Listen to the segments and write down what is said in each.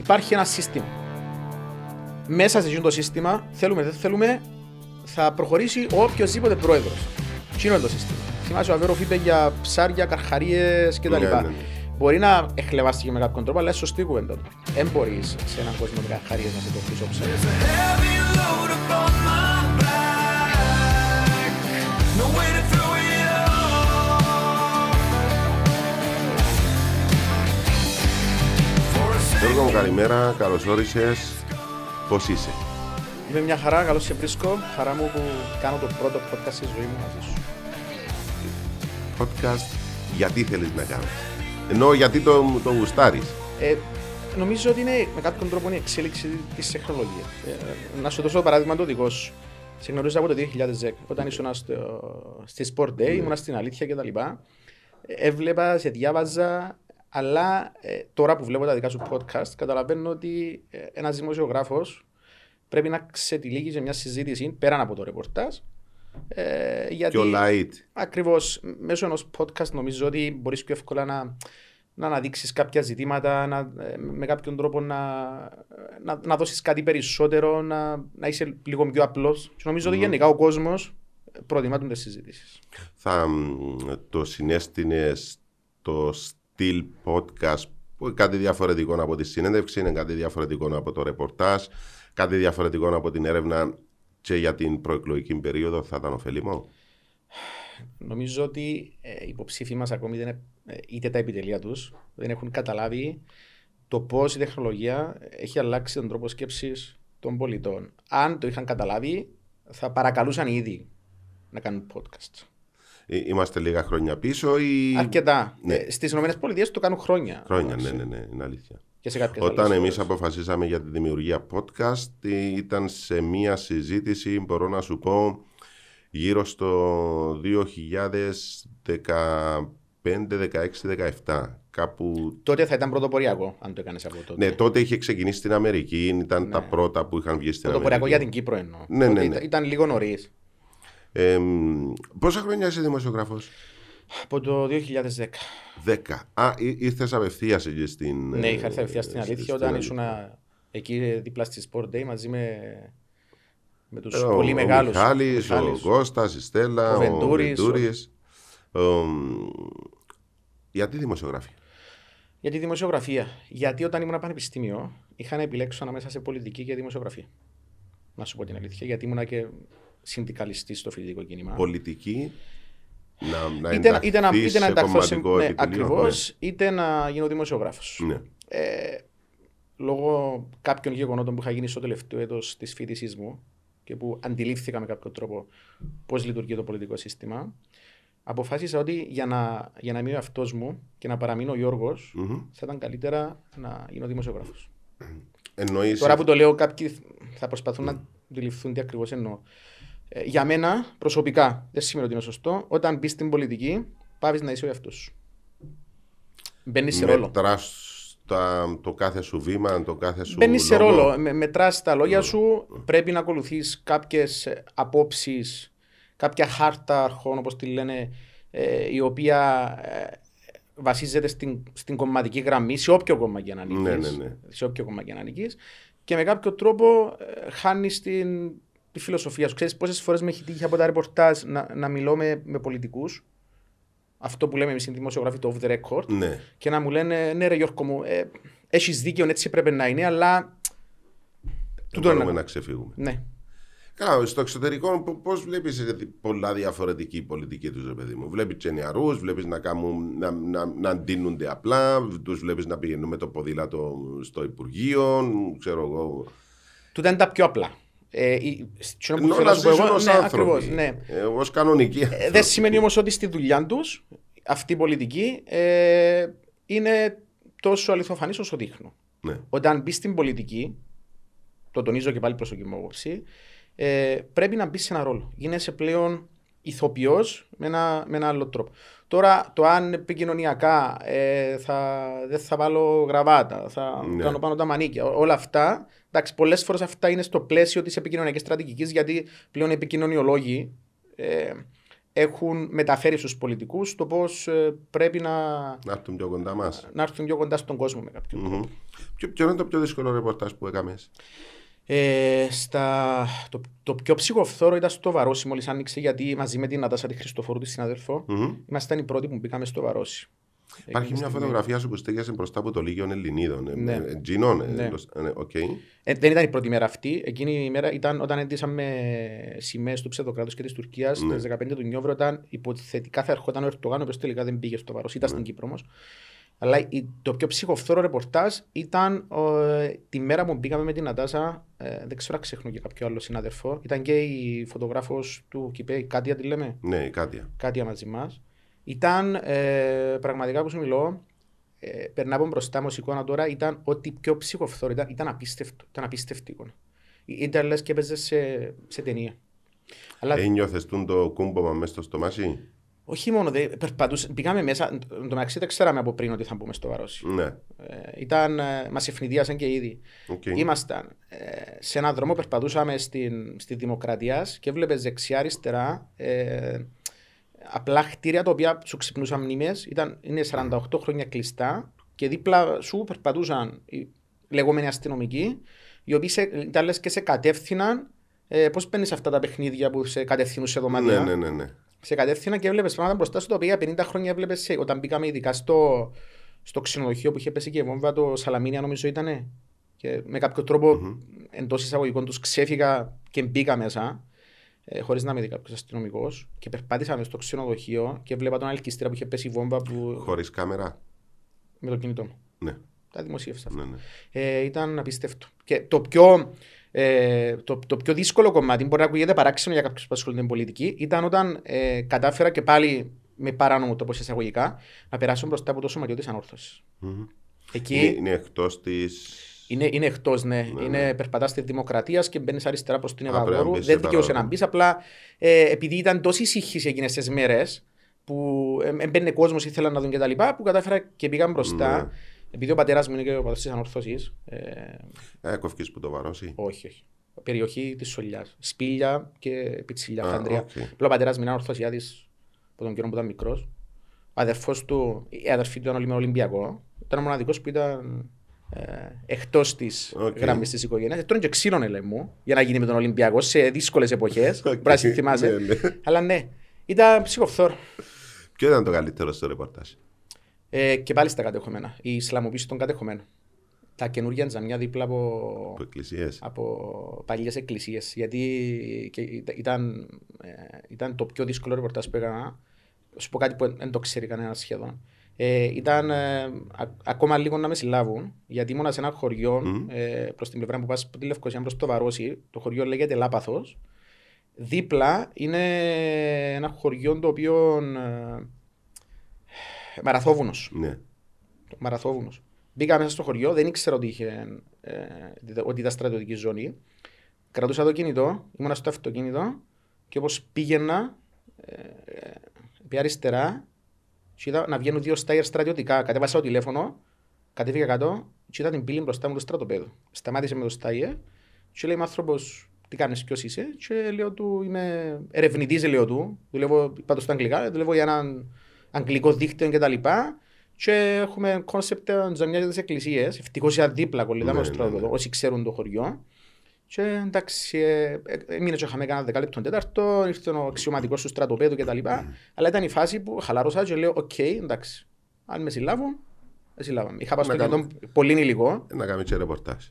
Υπάρχει ένα σύστημα. Μέσα σε αυτό το σύστημα, θέλουμε δεν θέλουμε, θα προχωρήσει οποιοδήποτε πρόεδρος. Τι είναι το σύστημα; Θυμάσαι ο Αβέροφ είπε για ψάρια, καρχαρίες κτλ. Ναι, ναι, ναι. Μπορεί να εχλεβάστηκε με κάποιον τρόπο, αλλά είναι σωστή κουβέντα του. Δεν μπορείς σε έναν κόσμο με καρχαρίες να σε το πίσω ψάρι. For a Γιώργο μου καλημέρα, καλώς όρισες. Πώς είσαι; Είμαι μια χαρά, καλώς σε βρίσκω. Χαρά μου που κάνω το πρώτο podcast στη ζωή μου μαζί σου. Podcast γιατί θέλεις να κάνεις; Ενώ γιατί το, το γουστάρεις; Ε, νομίζω ότι είναι με κάποιον τρόπο είναι η εξέλιξη της τεχνολογίας. Ε, να σου δώσω το παράδειγμα το δικό σου. Σε γνωρίζω από το 2010, όταν ήσουν στο, στη Sport Day, ήμουν στην Αλήθεια κτλ. Ε, Έβλεπα, σε διάβαζα, αλλά ε, τώρα που βλέπω τα δικά σου podcast, καταλαβαίνω ότι ε, ένας δημοσιογράφος πρέπει να ξετυλίγει σε μια συζήτηση πέραν από το ρεπορτάζ. Ε, γιατί Πιο light. Ακριβώς μέσω ενός podcast νομίζω ότι μπορείς πιο εύκολα να, να αναδείξεις κάποια ζητήματα, να, ε, με κάποιον τρόπο να, να, να δώσεις κάτι περισσότερο, να, να είσαι λίγο πιο απλός. Και νομίζω ότι γενικά ο κόσμος προτιμά τι συζητήσεις. Θα μ, το συνέστηνες το στυλ podcast που είναι κάτι διαφορετικό από τη συνέντευξη, είναι κάτι διαφορετικό από το ρεπορτάζ, κάτι διαφορετικό από την έρευνα και για την προεκλογική περίοδο θα ήταν ωφελημό. Νομίζω ότι ε, οι υποψήφοι μας ακόμη δεν, είναι- ε, είτε τα επιτελεία τους δεν έχουν καταλάβει το πώς η τεχνολογία έχει αλλάξει τον τρόπο σκέψης των πολιτών. Αν το είχαν καταλάβει, θα παρακαλούσαν ήδη να κάνουν podcast. Ε, Είμαστε λίγα χρόνια πίσω ή. Αρκετά. Ναι. Ε, Στις ΗΠΑ το κάνουν χρόνια. Χρόνια, Εντάξει. ναι, ναι, ναι, είναι αλήθεια. Και σε κάποιες Όταν άλλες εμείς χώρες. αποφασίσαμε για τη δημιουργία podcast ε, ήταν σε μία συζήτηση, μπορώ να σου πω, γύρω στο 2015, 16, 17. Κάπου... Τότε θα ήταν πρωτοποριακό, αν το έκανες από τότε. Ναι, τότε είχε ξεκινήσει στην Αμερική, ήταν Ναι. τα πρώτα που είχαν βγει στην πρωτοποριακό για Αμερική. την Κύπρο εννοώ. Ναι, Τότε ναι, ναι. Ήταν, ήταν λίγο νωρίς. Ε, μ, πόσα χρόνια είσαι δημοσιογράφος; Από το 2010. 10. Α, ή- ήρθες απευθείας εκεί στην... Ναι, είχα έρθει ε, απευθείας στην στη- αλήθεια στην όταν αλήθεια. ήσουν εκεί δίπλα στη Sport Day μαζί με, με τους Ε, πολύ μεγάλους. Ο Μιχάλης, ο Κώστας, η Στέλλα, Ο ο Βεντούρης, Βεντούρης. Ο, γιατί δημοσιογράφη; Για τη δημοσιογραφία. Γιατί όταν ήμουν πανεπιστήμιο είχα να επιλέξω ανάμεσα σε πολιτική και δημοσιογραφία. Να σου πω την αλήθεια. Γιατί ήμουν και συνδικαλιστή στο φοιτητικό κίνημα. Πολιτική, να, να είτε, να- είτε, να, ενταχθείς είτε να σε ενταχθώ σε. κομματικό Ναι, επιτελείο. ακριβώς, είτε να γίνω δημοσιογράφος. Ναι. Ναι. Ε, λόγω κάποιων γεγονότων που είχα γίνει στο τελευταίο έτος της φοιτησής μου και που αντιλήφθηκα με κάποιο τρόπο πώς λειτουργεί το πολιτικό σύστημα, αποφάσισα ότι για να, για να είμαι αυτό μου και να παραμείνω ο Γιώργος, Μμμ. θα ήταν καλύτερα να γίνω δημοσιογράφος. Εννοείς, Τώρα που το λέω, κάποιοι θα προσπαθούν να αντιληφθούν τι ακριβώς εννοώ. Ε, για μένα, προσωπικά, δεν σημαίνει ότι είναι σωστό, όταν μπεις στην πολιτική, πάβεις να είσαι ο εαυτός σου. Μπαίνεις σε ρόλο. μετράς τα- το κάθε σου βήμα, το κάθε σου Μπαίνεις σε λόγο. ρόλο. Με, μετράς τα λόγια σου, πρέπει να ακολουθείς κάποιες απόψεις, κάποια χάρτα αρχών, όπως τη λένε, ε, η οποία ε, βασίζεται στην, στην κομματική γραμμή, σε όποιο κόμμα και να ανήκεις. Ναι, ναι, ναι. Σε όποιο κόμμα και να ανήκεις. Και με κάποιο τρόπο ε, χάνεις την, τη φιλοσοφία σου. Ξέρεις πόσες φορές με έχει τύχει από τα ρεπορτάζ να, να μιλώ με, με πολιτικούς; Αυτό που λέμε εμείς στην δημοσιογράφη το off the record Ναι. και να μου λένε ναι ρε Γιώργο μου, ε, έχεις δίκιο, έτσι πρέπει να είναι, αλλά... Δεν Τούτο μπορούμε είναι. να ξεφύγουμε. Ναι. Καλά, στο εξωτερικό πώς βλέπεις πολλά διαφορετική η πολιτική τους, ρε παιδί μου; Βλέπεις και νεαρούς, βλέπεις να, κάνουν, να, να, να ντύνονται απλά, τους βλέπεις να πηγαίνουν με το ποδήλατο στο Υπουργείο, ξέρω εγώ. Τούτα είναι τα πιο απλά. Ε, η- στο που Ενώ θέλω να σου πω ζήσουν εγώ, ως ναι, άνθρωποι. ακριβώς, ναι. Ε, ως κανονικοί Ε, άνθρωποι. δεν σημαίνει όμως ότι στη δουλειά τους αυτή η πολιτική ε, είναι τόσο αληθοφανής όσο δείχνω. Ναι. Όταν μπει στην πολιτική, το τονίζω και πάλι προσωπική μου άποψη, ε, πρέπει να μπει σε ένα ρόλο. Γίνεσαι πλέον ηθοποιός με ένα, με ένα άλλο τρόπο. Τώρα, το αν επικοινωνιακά ε, θα, δεν θα βάλω γραβάτα, θα Ναι. κάνω πάνω τα μανίκια, ό- όλα αυτά. Εντάξει, πολλές φορές αυτά είναι στο πλαίσιο της επικοινωνιακής στρατηγικής, γιατί πλέον οι επικοινωνιολόγοι ε, έχουν μεταφέρει στους πολιτικούς το πώς ε, πρέπει να, Να έρθουν πιο κοντά μας. να έρθουν πιο κοντά στον κόσμο με κάποιον τρόπο. Ποιο, ποιο είναι το πιο δύσκολο ρεπορτάζ που έκαμες; Ε, στα, το, το πιο ψυχοφθόρο ήταν στο Βαρόσι μόλις άνοιξε γιατί μαζί με την Νατάσα τη Χριστοφόρου τη συναδελφό ήμασταν οι πρώτοι που μπήκαμε στο Βαρόσι. Υπάρχει Εκείνη μια στιγμή- φωτογραφία σου που στέκεσαι μπροστά από το Λύκειο Ελληνίδων. ε, Ναι. ε, Τζινών. ε, Ναι. μπροστά- ναι, οκ. Ε, δεν ήταν η πρώτη μέρα αυτή. Εκείνη η μέρα ήταν όταν έντυσαμε σημαίες του ψευδοκράτους και της Τουρκίας Ναι. στις 15 του Νιόβρου, όταν υποθετικά θα ερχόταν ο Ερντογάν, ο οποίος τελικά δεν πήγε στο Βαρόσι, ήταν Ναι. στην Κύπρο όμως. Αλλά η- το πιο ψυχοφθόρο ρεπορτάζ ήταν ε, τη μέρα που μπήκαμε με την Νατάσα. Ε, δεν ξέρω αν ξεχνώ και κάποιο άλλο συνάδελφο. Ήταν και η φωτογράφος του Κυπέ, η Κάτια τη λέμε; Ναι, η Κάτια. Κάτια μαζί μας. Ήταν ε, πραγματικά που σου μιλώ. Ε, περνάω μπροστά μου ως εικόνα τώρα, ήταν ό,τι πιο ψυχοφθόρο ήταν, ήταν απίστευτο. Ήταν απίστευτη εικόνα. Ή- Ήταν λες και έπαιζε σε, σε ταινία. Αλλά Ένιωθες τον το κούμπομα μέσα στο στομάχι; Όχι μόνο, δε, περπατούσε, πήγαμε μέσα, εν τω μεταξύ δεν ξέραμε από πριν ότι θα μπούμε στο Βαρόσι. Ναι. Ε, ήταν, ε, μας αιφνιδίασαν και ήδη. Οκ. Ήμασταν ε, σε έναν δρόμο, περπατούσαμε στην, στη Δημοκρατία και βλέπε δεξιά-αριστερά ε, απλά κτίρια τα οποία σου ξυπνούσαν μνήμες. Είναι 48 χρόνια κλειστά και δίπλα σου περπατούσαν οι λεγόμενοι αστυνομικοί, οι οποίοι σε, ήταν λες και σε κατεύθυναν. Ε, Πώς παίρνεις αυτά τα παιχνίδια που σε κατευθύνουν σε δωμάτια; Ναι, ναι, ναι. ναι. Σε κατεύθυνα και έβλεπες πράγματα μπροστά σου τα οποία 50 χρόνια έβλεπες όταν μπήκαμε ειδικά στο, στο ξενοδοχείο που είχε πέσει και η βόμβα το Σαλαμίνια νομίζω ήταν. Και με κάποιο τρόπο mm-hmm. εντός εισαγωγικών τους ξέφυγα και μπήκα μέσα. Ε, Χωρίς να είμαι κάποιος αστυνομικός. Και περπάτησα μες στο ξενοδοχείο και βλέπα τον ελκυστήρα που είχε πέσει η βόμβα που... Χωρίς κάμερα; με το κινητό μου. Ναι. Τα δημοσίευσα αυτά. ναι, ναι. Ε, ήταν απίστευτο. Και το πιο, ε, το, το πιο δύσκολο κομμάτι, μπορεί να ακούγεται παράξενο για κάποιους που ασχολούνται με πολιτική, ήταν όταν ε, κατάφερα και πάλι με παράνομο τρόπο σε εισαγωγικά να περάσω μπροστά από το σωματιό της ανόρθωσης. Μμμ. Εκεί Είναι, είναι, είναι εκτός τη. είναι, είναι εκτός, ναι. είναι περπατάς στη Δημοκρατίας και μπαίνεις αριστερά προς την Α, πρέπει να Ευαγόρου. μπεις Δεν σε δικαιούσε να παράδειγμα. μπεις. Απλά ε, επειδή ήταν τόση ήσυχη εκείνες τις μέρες που ε, έμπαινε κόσμος, ήθελαν να δουν κτλ. που κατάφερα και πήγαν μπροστά. Ναι. Επειδή ο πατέρας μου είναι και ο πατέρας της ανόρθωσης. Ε, Ε, κοφκή που το βαρώσει. όχι, όχι. Περιοχή της Σολιάς. Σπήλια και πιτσιλιά, Α, χαντρία. οκ. Απλά ο πατέρας μου είναι ορθωσιάτη από τον καιρό που ήταν μικρός. Ο αδερφός του, η αδερφή του ήταν όλοι με Ολυμπιακό. Ήταν ο μοναδικός που ήταν ε, εκτός της Οκ. γραμμής της οικογένειας. Τώρα και ξύνωνε λέει μου για να γίνει με τον Ολυμπιακό σε δύσκολες εποχές. Οκ. Μπορεί να θυμάσαι. Ναι, ναι. Αλλά ναι, ήταν ψυχοφθόρο. Ποιο ήταν το καλύτερο στο ρεπορτάζ; Ε, και πάλι στα κατεχόμενα. Η Ισλαμοποίηση των κατεχομένων. Τα καινούργια τζαμιά δίπλα από, Από εκκλησίες. από παλιές εκκλησίες. Γιατί και ήταν- ήταν, ε, ήταν το πιο δύσκολο ρεπορτάζ που έκανα. Να Σου πω κάτι που δεν το ξέρει κανένας σχεδόν. Ε, ήταν ε, α- ακόμα λίγο να με συλλάβουν, γιατί ήμουν σε ένα χωριό ε, προς την πλευρά που πας από τη Λευκοσία προς το Βαρόσι. Το χωριό λέγεται Λάπαθος. Δίπλα είναι ένα χωριό το οποίο ε, μαραθόβουνος. Ναι. Μαραθόβουνος. Μπήκα μέσα στο χωριό, δεν ήξερα ότι, είχε, ε, ότι ήταν στρατιωτική ζώνη. Κρατούσα το κινητό, ήμουν στο αυτοκίνητο και όπως πήγαινα, ε, ε, πήγα αριστερά και είδα να βγαίνουν δύο στάιερ στρατιωτικά. Κατέβασα το τηλέφωνο, κατέβηκα κάτω και είδα την πύλη μπροστά μου του στρατοπέδου. Σταμάτησε με το στάιερ και λέει ο άνθρωπος τι κάνεις, ποιος είσαι; Και λέω του είμαι ερευνητής λέω του, δουλεύω πάντως στα αγγλικά, δουλεύω για έναν αγγλικό δίκτυο και τα λοιπά και έχουμε κόνσεπτ τζαμιά για τις εκκλησίες, ευτυχώς ήταν δίπλα κολλητά Ναι, με το ναι, στρατοπέδο, ναι. όσοι ξέρουν το χωριό. Και εντάξει, ε, ε, έμεινε και είχαμε κανένα δεκάλεπτο τέταρτο, ήρθε ο αξιωματικός του στρατοπέδου κτλ. Αλλά ήταν η φάση που χαλάρωσα και λέω: Οκ, εντάξει, αν με συλλάβουν, με συλλάβαμε. Είχα πάει στο Να κινητό πολύ υλικό, Να κάνουμε και ρεπορτάζ.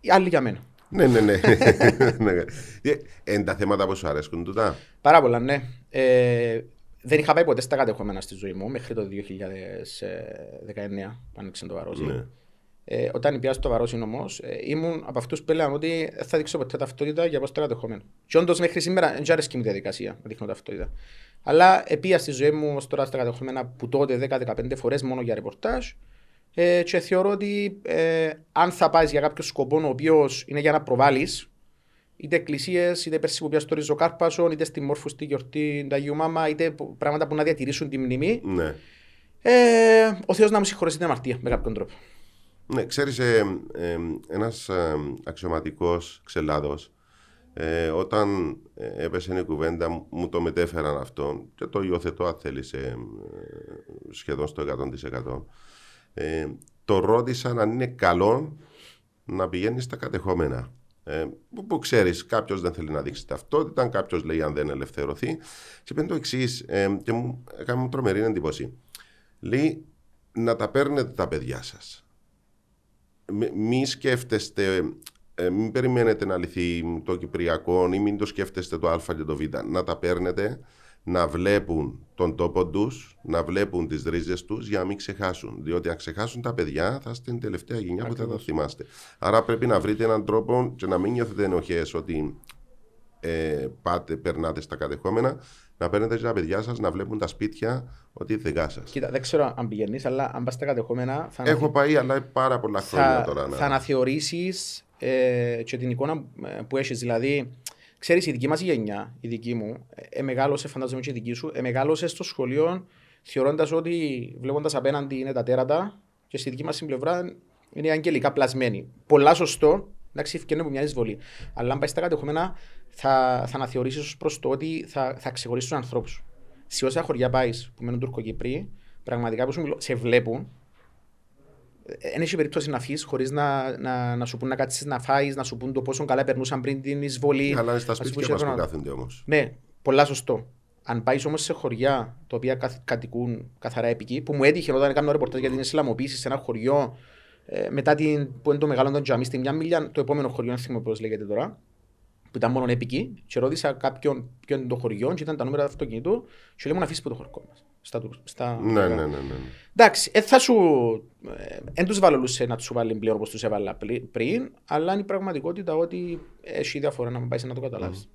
οι άλλοι για μένα. Ναι, ναι, ναι. Ναι. Ε, Εν τα θέματα που σου αρέσκουν τούτα; Πάρα πολλά, ναι. Ε, δεν είχα πάει ποτέ στα κατεχόμενα στη ζωή μου μέχρι το 2019 που άνοιξε το Βαρόσι. Ναι. Ε, όταν πήγα στο Βαρόσι όμω, ε, ήμουν από αυτούς που έλεγαν ότι δεν θα δείξω ποτέ ταυτότητα για πώς το κατεχόμενο. Και όντως μέχρι σήμερα δεν αρέσει μου η διαδικασία να δείχνω ταυτότητα. Αλλά επία στη ζωή μου ως τώρα στα κατεχόμενα που τότε 10-15 φορές μόνο για ρεπορτάζ. Ε, και θεωρώ ότι ε, αν θα πάεις για κάποιο σκοπό ο οποίος είναι για να προβάλλεις, είτε εκκλησίες, είτε πέρσι που πιάσει το ριζοκάρπασο, είτε στη μόρφου στη γιορτή του Αγίου Μάμα, είτε που- πράγματα που να διατηρήσουν τη μνημή. Ναι. Ε, ο Θεός να μου συγχωρέσει την αμαρτία με κάποιον τρόπο. Ναι, ξέρεις, ε, ε, ένας ε, αξιωματικός ξελάδος Ε, όταν ε, έπεσε η κουβέντα μου- μου το μετέφεραν αυτό και το υιοθετώ αν θέλεις ε, ε, σχεδόν στο 100%. Ε, το ρώτησαν αν είναι καλό να πηγαίνεις στα κατεχόμενα. Ε, που, που ξέρεις, κάποιος δεν θέλει να δείξει ταυτότητα, κάποιος λέει αν δεν ελευθερωθεί. Και είπε το εξής, ε, και μου έκανε μου τρομερή εντύπωση. Λέει να τα παίρνετε τα παιδιά σας. Μη σκέφτεστε, ε, μην περιμένετε να λυθεί το Κυπριακό ή μην το σκέφτεστε το Α και το Β. Να τα παίρνετε, να βλέπουν τον τόπο τους, να βλέπουν τις ρίζες τους για να μην ξεχάσουν. Διότι αν ξεχάσουν τα παιδιά, θα είστε η τελευταία γενιά που θα τα θυμάστε. Άρα πρέπει να βρείτε έναν τρόπο και να μην νιώθετε ενοχές ότι ε, πάτε, περνάτε στα κατεχόμενα, να παίρνετε και τα παιδιά σας να βλέπουν τα σπίτια ότι είναι δικά σας. Κοίτα, δεν ξέρω αν πηγαίνεις, αλλά αν πας στα κατεχόμενα. Θα Έχω πάει, αλλά πάρα πολλά χρόνια θα, τώρα. θα να- αναθεωρήσεις ε, και την εικόνα ε, που έχεις. Δηλαδή, ξέρεις, η δική μας γενιά, η δική μου, ε, ε, μεγάλωσε, φαντάζομαι και η δική σου, ε, μεγάλωσε στο σχολείο θεωρώντας ότι βλέποντας απέναντι είναι τα τέρατα και στη δική μας την πλευρά είναι αγγελικά πλασμένοι. Πολλά σωστό, εντάξει, φτιάχνει από μια εισβολή. Αλλά αν πάει στα κατεχόμενα, θα, θα αναθεωρήσεις ως προς το ότι θα, θα ξεχωρίσει τους ανθρώπους. Σε όσα χωριά πάεις που μένουν Τουρκοκυπροί, πραγματικά που σου μιλώ, σε βλέπουν δεν έχει περίπτωση να φύγεις χωρίς να, να, να σου πούν να κάτσεις να φάεις, να σου πούν το πόσο καλά περνούσαν πριν την εισβολή. Αλλά είναι στα να σου σπίτια πούν μας και που το- κάθονται όμως. Ναι, πολλά σωστό. Αν πάεις όμως σε χωριά τα οποία καθ- κατοικούν καθαρά επικοί, που μου έτυχε όταν έκανα ρεπορτάζ για την Ισλαμοποίηση σε ένα χωριό ε, μετά την, που είναι το μεγάλο των τζαμί στην μια μιλιά, το επόμενο χωριό, δεν θυμάμαι πώς λέγεται τώρα, που ήταν μόνο επικοί, και ρώτησα κάποιον ποιο είναι το χωριό, και ήταν τα νούμερα του αυτοκινήτου, και λέει μου να αφήσεις από το χωριό μας. Στα, τουρ- στα, Ναι, ναι, ναι. ναι. ναι. Εντάξει, ε, θα σου. Δεν τους βάλω να τους βάλει πλέον όπως τους έβαλα πλη- πριν, αλλά είναι η πραγματικότητα ότι έχει διαφορά να μην πάει να το καταλάβεις.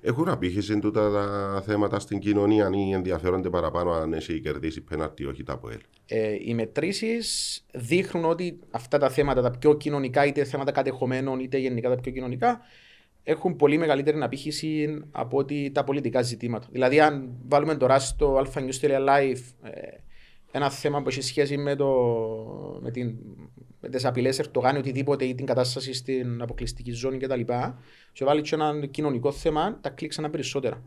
Έχουν απήχηση τούτα τα θέματα στην κοινωνία ή ενδιαφέρονται παραπάνω αν έχει κερδίσεις πέναρτη ή όχι τα ΑΠΟΕΛ. Ε, οι μετρήσεις δείχνουν ότι αυτά τα θέματα, τα πιο κοινωνικά, είτε θέματα κατεχομένων, είτε γενικά τα πιο κοινωνικά, έχουν πολύ μεγαλύτερη απήχηση από ότι τα πολιτικά ζητήματα. Δηλαδή, αν βάλουμε τώρα στο alphanews.live ε, ένα θέμα που έχει σχέση με, το, με, την, με τις απειλές Ερτογάν ή οτιδήποτε ή την κατάσταση στην αποκλειστική ζώνη κτλ. Και βάλει και ένα κοινωνικό θέμα, τα κλείξανα περισσότερα.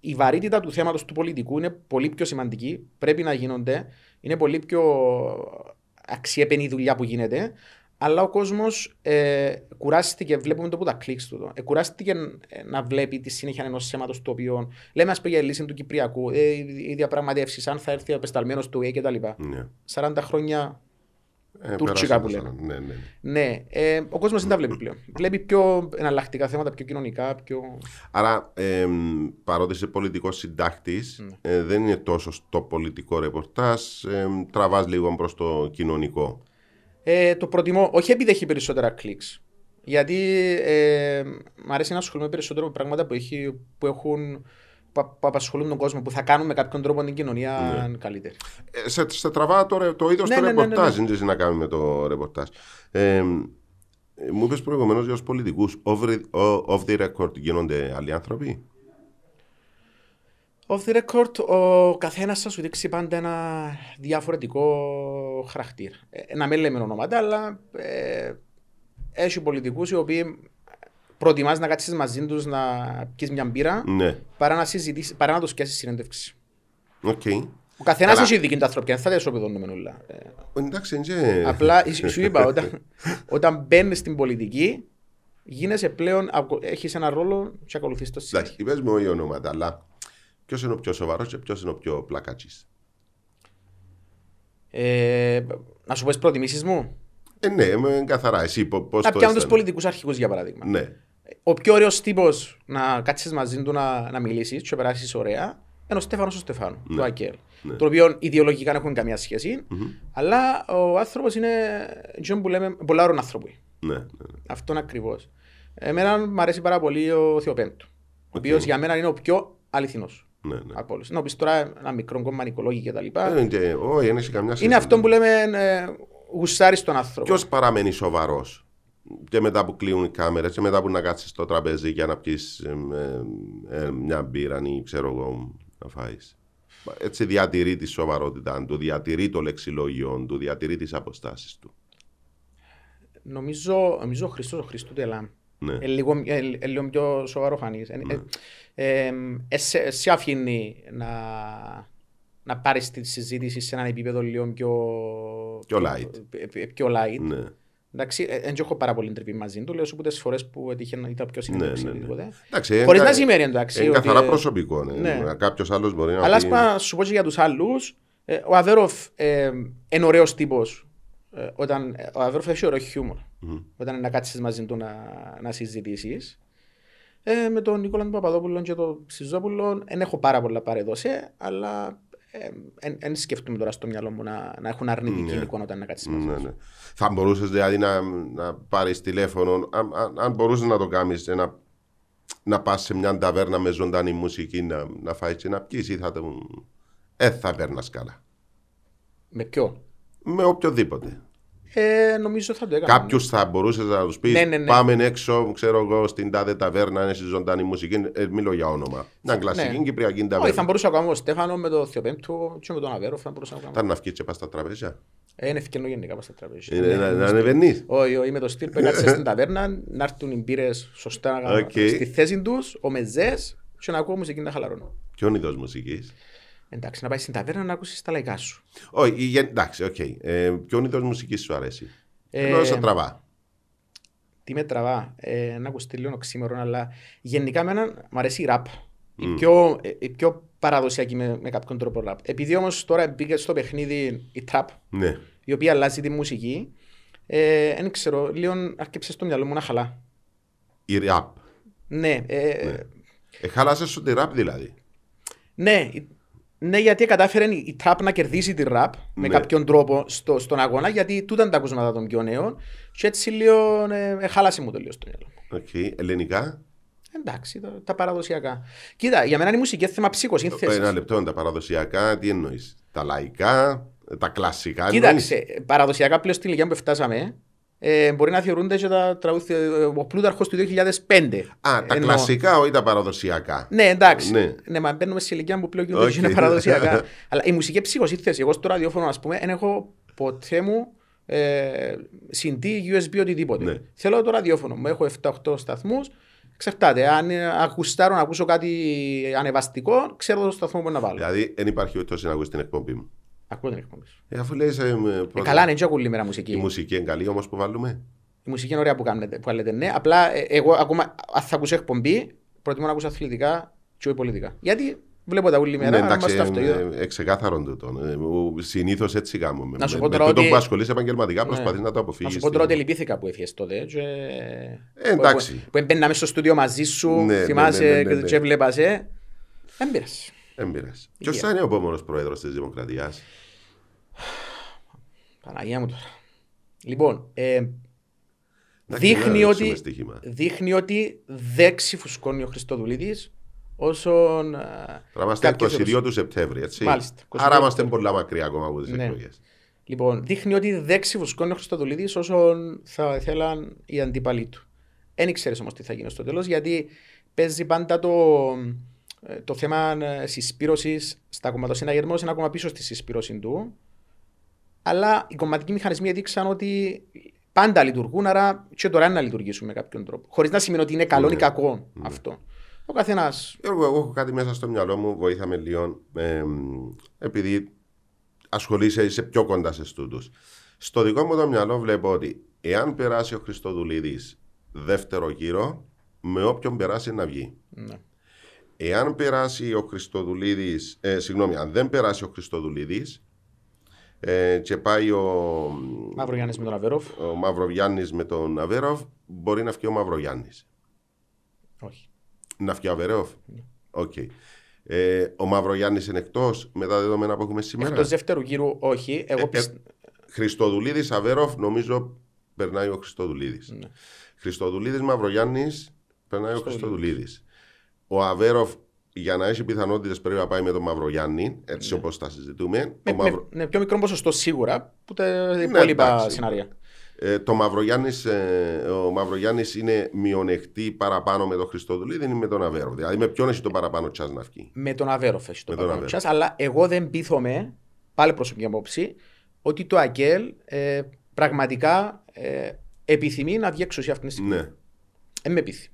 Η βαρύτητα του θέματος του πολιτικού είναι πολύ πιο σημαντική, πρέπει να γίνονται, είναι πολύ πιο αξιέπαινη η δουλειά που γίνεται, αλλά ο κόσμος ε, κουράστηκε, βλέπουμε το που τα κλικς του. Ε, κουράστηκε ε, να βλέπει τη συνέχεια ενός θέματο το οποίο. Λέμε, ας πούμε, για η λύση του Κυπριακού, ε, οι διαπραγματεύσεις, αν θα έρθει ο απεσταλμένος του ΕΕ κτλ. Ναι. 40 χρόνια. Ε, Τουρκικά πέρασαν που τα λέμε. σαράντα. Ναι, ναι. Ναι, ε, ο κόσμος δεν τα βλέπει πλέον. Βλέπει πιο εναλλακτικά θέματα, πιο κοινωνικά, πιο. Άρα, ε, παρότι είσαι πολιτικός συντάκτης, Ναι. δεν είναι τόσο στο πολιτικό ρεπορτάζ, ε, τραβάς λίγο προς το κοινωνικό. Ε, το προτιμώ, όχι επειδή έχει περισσότερα κλικς. Γιατί ε, μ' αρέσει να ασχολούμαι περισσότερο με πράγματα που, έχει, που έχουν που, που απασχολούν τον κόσμο, που θα κάνουν με κάποιον τρόπο την κοινωνία καλύτερη. Ε, σε, σε τραβά το, ρε- το είδος Ναι, του ναι, ναι, ναι, ρεπορτάζ, ναι. είναι να κάνουμε με το ρεπορτάζ. Ε, ε, μου είπες προηγουμένως για τους πολιτικούς, off, the- off the record γίνονται άλλοι άνθρωποι; Off the record, ο καθένας θα σου δείξει πάντα ένα διαφορετικό χαρακτήρα. Ε, να μην λέμε ονόματα, αλλά ε, έχει πολιτικούς οι οποίοι προτιμάς να κάτσεις μαζί τους να πιεις μια μπύρα Ναι, παρά να, συζητήσεις, παρά να τους πιάσεις συνέντευξη. οκ. Ο καθένας Καλά. έχει δική του ανθρωπιά, δεν θα τα ισοπεδώνουμε όλα. Ε, Εντάξει, είναι. Απλά σου σου είπα, όταν, όταν μπαίνεις στην πολιτική, γίνεσαι πλέον, έχεις ένα ρόλο και ακολουθείς το σύστημα. Εντάξει, είπες μου όχι ονόματα, αλλά ποιος είναι ο πιο σοβαρός και ποιος είναι ο πιο πλακάτσις; Ε, να σου πω τις προτιμήσεις μου; Ε, ναι, με καθαρά. Εσύ πώς το Να πιάνω τους αισθάνεσαι; πολιτικούς αρχηγούς για παράδειγμα. Ναι. Ο πιο ωραίος τύπος να κάτσεις μαζί του να, να μιλήσεις και να περάσει ωραία είναι ο Στέφανος ο Στεφάνου, Ναι. του ΑΚΕΛ. Ναι. Το οποίο ιδεολογικά δεν έχουν καμία σχέση, αλλά ο άνθρωπος είναι εκείνο που λέμε πολλά ωραίων άνθρωποι. Ναι, ναι, ναι. Αυτόν ακριβώς. Εμένα μου αρέσει πάρα πολύ ο Θεοπέντου. Ο οποίος για μένα είναι ο πιο αληθινός. Ναι, ναι. Από όλους. Να πεις τώρα ένα μικρό κόμμα Νικολόγη και τα λοιπά. Ε, και- Όχι, δεν έχει καμιά σχέση. Είναι αυτό που λέμε ε, γουσάρι στον άνθρωπο. Ποιος παραμένει σοβαρός; Και μετά που κλείνουν οι κάμερες και μετά που να κάτσεις στο τραπέζι για να πιεις μια μπύρα ή ξέρω εγώ να φάεις. Έτσι διατηρεί τη σοβαρότητα του, διατηρεί το λεξιλόγιο του, διατηρεί τις αποστάσεις του. Νομίζω, νομίζω ο Χριστός ο Χριστού Τελάμ. Ναι. Ε, λίγο, ε, ε, λίγο πιο σοβαρό φανείς. Ε, ε, ε, ε, σε, σε αφήνει να, να πάρεις τη συζήτηση σε ένα επίπεδο λίγο πιο... Πιο light. ε, ε, πιο light. Ναι. Εντάξει, ε, δεν έχω πάρα πολύ τρυπή μαζί του. Λέω σου που τις φορές που έτυχε να ήταν πιο συνέντευξη ναι, ή ναι. τίποτε. Εντάξει, Χωρίς είναι- να σημαίνει εντάξει. Είναι ότι, καθαρά ε, προσωπικό. Ναι. ναι. Κάποιος άλλος μπορεί να. Αλλά ας πει- πούμε, να σου πω και για τους άλλους, ε, ο Αβέροφ ε, είναι ωραίος τύπος. Ε, όταν, ε, ο Αβέροφ έχει ωραίο χιούμορ. Μμμ. Όταν είναι να κάτσεις μαζί του να, να συζητήσεις. Ε, με τον Νίκολα τον Παπαδόπουλο και τον Σιζόπουλο δεν έχω πάρα πολλά παρεδώσει, αλλά δεν σκεφτούμε τώρα στο μυαλό μου να, να έχουν αρνητική Ναι. εικόνα όταν να κάτσεις μαζί Ναι, τους. ναι. Θα μπορούσες δηλαδή να, να πάρεις τηλέφωνο, αν, αν, αν μπορούσες να το κάνεις, να, να πας σε μια ταβέρνα με ζωντανή μουσική να, να φάεις και να πιεις, ή θα το. Ε, θα παίρνας καλά. Με ποιο; Με οποιοδήποτε. Ε, νομίζω θα το έκανα. Κάποιου θα μπορούσες να τους πεις: Ναι, ναι, ναι. Πάμε έξω, ξέρω εγώ, στην τάδε ταβέρνα, είναι στη ζωντανή μουσική. Ε, μιλώ για όνομα. Μια κλασική Ναι. κυπριακή Όχι, θα ταβέρνα. μπορούσα να κάνω με τον Στέφανο, με τον Θεοπέμπτου και με τον Αβέροφ. Θα μπορούσα να κάνω. Ήταν να βγει και πας στα τραπέζια. Ε, είναι ευκαιρνό γενικά πας στα τραπέζια. Είναι Ναι, να, ναι, να ανεβαίνεις. Όχι, όχι, με το στυλ που έκατσε στην ταβέρνα, να έρθουν οι μπύρες σωστά Οκ. στη θέση τους, ο μεζές, και να ακούω μουσική να χαλαρώνω. Ποιον είδος μουσικής; Εντάξει, να πάει στην ταβέρνα να ακούσεις τα λαϊκά σου. Όχι, η γεν- εντάξει, οκ. Ε, ποιον είδος μουσικής σου αρέσει; Ε, Ενώ σε τραβά. Τι με τραβά, ε, να ακουστεί λίγο οξύμωρο, αλλά γενικά εμένα μου αρέσει η ραπ. Η, πιο, ε, η πιο παραδοσιακή με, με κάποιον τρόπο ραπ. Επειδή όμως τώρα μπήκε στο παιχνίδι η τραπ, Ναι. η οποία αλλάζει τη μουσική, ε, δεν ξέρω, λίγο άρκεψε στο μυαλό μου να χαλά. Η ραπ. Ναι, ε, Ε, χάλασε σου τη ραπ δηλαδή. Ναι, η- ναι, γιατί κατάφερε η η τραπ να κερδίσει τη ραπ με Ναι. κάποιον τρόπο στο, στον αγώνα, γιατί τούταν τα ακούσματα των πιο νέων και έτσι λίγο ε, ε, χάλασε μου το λίγο στο μυαλό μου. Οκ. Ελληνικά; Εντάξει, τα, τα παραδοσιακά. Κοίτα, για μένα η μουσική είναι θέμα ψυχοσύνθεσης. Ένα λεπτό, τα παραδοσιακά, τι εννοείς; Τα λαϊκά, τα κλασικά. εννοείς; Κοίταξε, παραδοσιακά πλέον στην ηλικία που φτάσαμε, ε, μπορεί να θεωρούνται και τα τραγούδια, ε, ο Πλούταρχος του 2005. Α, τα Εννοώ. κλασικά, όχι τα παραδοσιακά. Ναι, εντάξει. Ναι. Ναι. μα μπαίνουμε σε ηλικία που πλέον γίνονται OK. okay. είναι παραδοσιακά. Αλλά η μουσική ψυχοσύνθεση, εγώ στο ραδιόφωνο, ας πούμε, δεν έχω ποτέ μου ε, CD, USB, οτιδήποτε. Ναι. Θέλω το ραδιόφωνο μου. Έχω 7-8 σταθμούς. Εξαρτάται. Αν ε, γουστάρω να ακούσω κάτι ανεβαστικό, ξέρω το σταθμό που να βάλω. Δηλαδή, δεν υπάρχει περίπτωση να ακούσει την εκπομπή μου. Ακούω την εκπομπή σου. Ε, αφού λέει. Ε, Ε, καλά, είναι και ακούλη μέρα μουσική. Η μουσική είναι καλή όμως που βάλουμε. Η μουσική είναι ωραία που κάνετε, που λέτε ναι. Απλά ε, εγώ ακόμα, αν θα ακούσω εκπομπή, προτιμώ να ακούσω αθλητικά και όχι πολιτικά. Γιατί βλέπω τα όλη μέρα, ναι, ναι, εντάξει, στο αυτοκίνητο. ε, ε, ξεκάθαρον τούτο. Συνήθως έτσι κάνουμε. Να σου με, πω με τώρα τούτο ότι- που ασχολείσαι επαγγελματικά, προσπαθεί Ναι. να το Να αποφύγει. σου πω τώρα ότι λυπήθηκα που έφυγες τότε. Και... Ε, εντάξει. Που, που έμπαιναμε στο στούντιο μαζί σου, Ναι, ναι, θυμάσαι ναι, ναι, ναι, ναι. και βλέπασαι. Δεν πειράζει. Δεν πειράζει. Ποιος Υγεία. θα είναι ο επόμενος πρόεδρος της Δημοκρατίας; Παναγία μου τώρα. Λοιπόν, ε, δείχνει, ότι, Στοίχημα. δείχνει ότι δεν ξυφουσκώνει ο Χριστοδουλίδης όσον... ε, Τώρα είμαστε κάποιες 22 ώρες- του Σεπτέμβρη, έτσι. Μάλιστα, 22 Άρα είμαστε Σεπτέμβρη. πολλά μακριά ακόμα από τις Ναι. εκλογές. Λοιπόν, δείχνει ότι δεν ξυφουσκώνει ο Χριστοδουλίδης όσον θα θέλαν οι αντίπαλοι του. Δεν ξέρει όμως τι θα γίνει στο τέλος, γιατί παίζει πάντα το, ε, το θέμα συσπήρωσης στα κομματοσυναγερμός είναι ακόμα πίσω στη συσπήρωση του. Αλλά οι κομματικοί μηχανισμοί έδειξαν ότι πάντα λειτουργούν, άρα και τώρα είναι να λειτουργήσουν με κάποιον τρόπο. Χωρίς να σημαίνει ότι είναι καλό ή Ναι. κακό αυτό. Ο καθένα. Γιώργο, εγώ έχω κάτι μέσα στο μυαλό μου, βοήθαμε λίγο, ε, επειδή ασχολείσαι, είσαι πιο κοντά σε στούτους. Στο δικό μου το μυαλό βλέπω ότι εάν περάσει ο Χριστοδουλίδης δεύτερο γύρο, με όποιον περάσει να βγει. Ναι. Εάν περάσει ο Χριστοδουλίδης, ε, συγγνώμη, αν δεν περάσει ο Χριστοδουλίδης ε, και πάει ο, Μαύρο με τον Αβέροφ. ο Μαυρογιάννης με τον Αβέροφ, μπορεί να βγει ο Μαυρογιάννης. Όχι. Να βγει ο Αβέροφ; Οκ. Ε, ο Μαυρογιάννης είναι εκτός με τα δεδομένα που έχουμε σήμερα; Εκτός δεύτερου γύρου, όχι. Εγώ Ε, πιστε- Χριστοδουλίδης Αβέροφ, νομίζω περνάει ο Χριστοδουλίδης. Ναι. Χριστοδουλίδης Μαυρογιάννης, περνάει ο Χριστοδουλίδης. Ο Αβέροφ, για να έχει πιθανότητες πρέπει να πάει με τον Μαυρογιάννη, έτσι όπως τα συζητούμε. Ναι. Με, ο Μαυρο- με, ναι, πιο μικρό ποσοστό σίγουρα που τα Ναι, υπόλοιπα εντάξει. σενάρια. Ε, το Μαυρογιάννης, ε, ο Μαυρογιάννης είναι μειονεκτή παραπάνω με τον Χριστοδουλίδη ή με τον Αβέροφ. Δηλαδή με ποιον έχει το παραπάνω τσάς να βγει; Με τον Αβέροφ έχει το Με τον παραπάνω Αβέροφ. τσάς, αλλά εγώ δεν πείθομαι, πάλι προσωπική απόψη, ότι το ΑΚΕΛ ε, πραγματικά ε, επιθυμεί να βγει εξουσία αυτή τη στιγμή. Ναι. δεν με πείθει.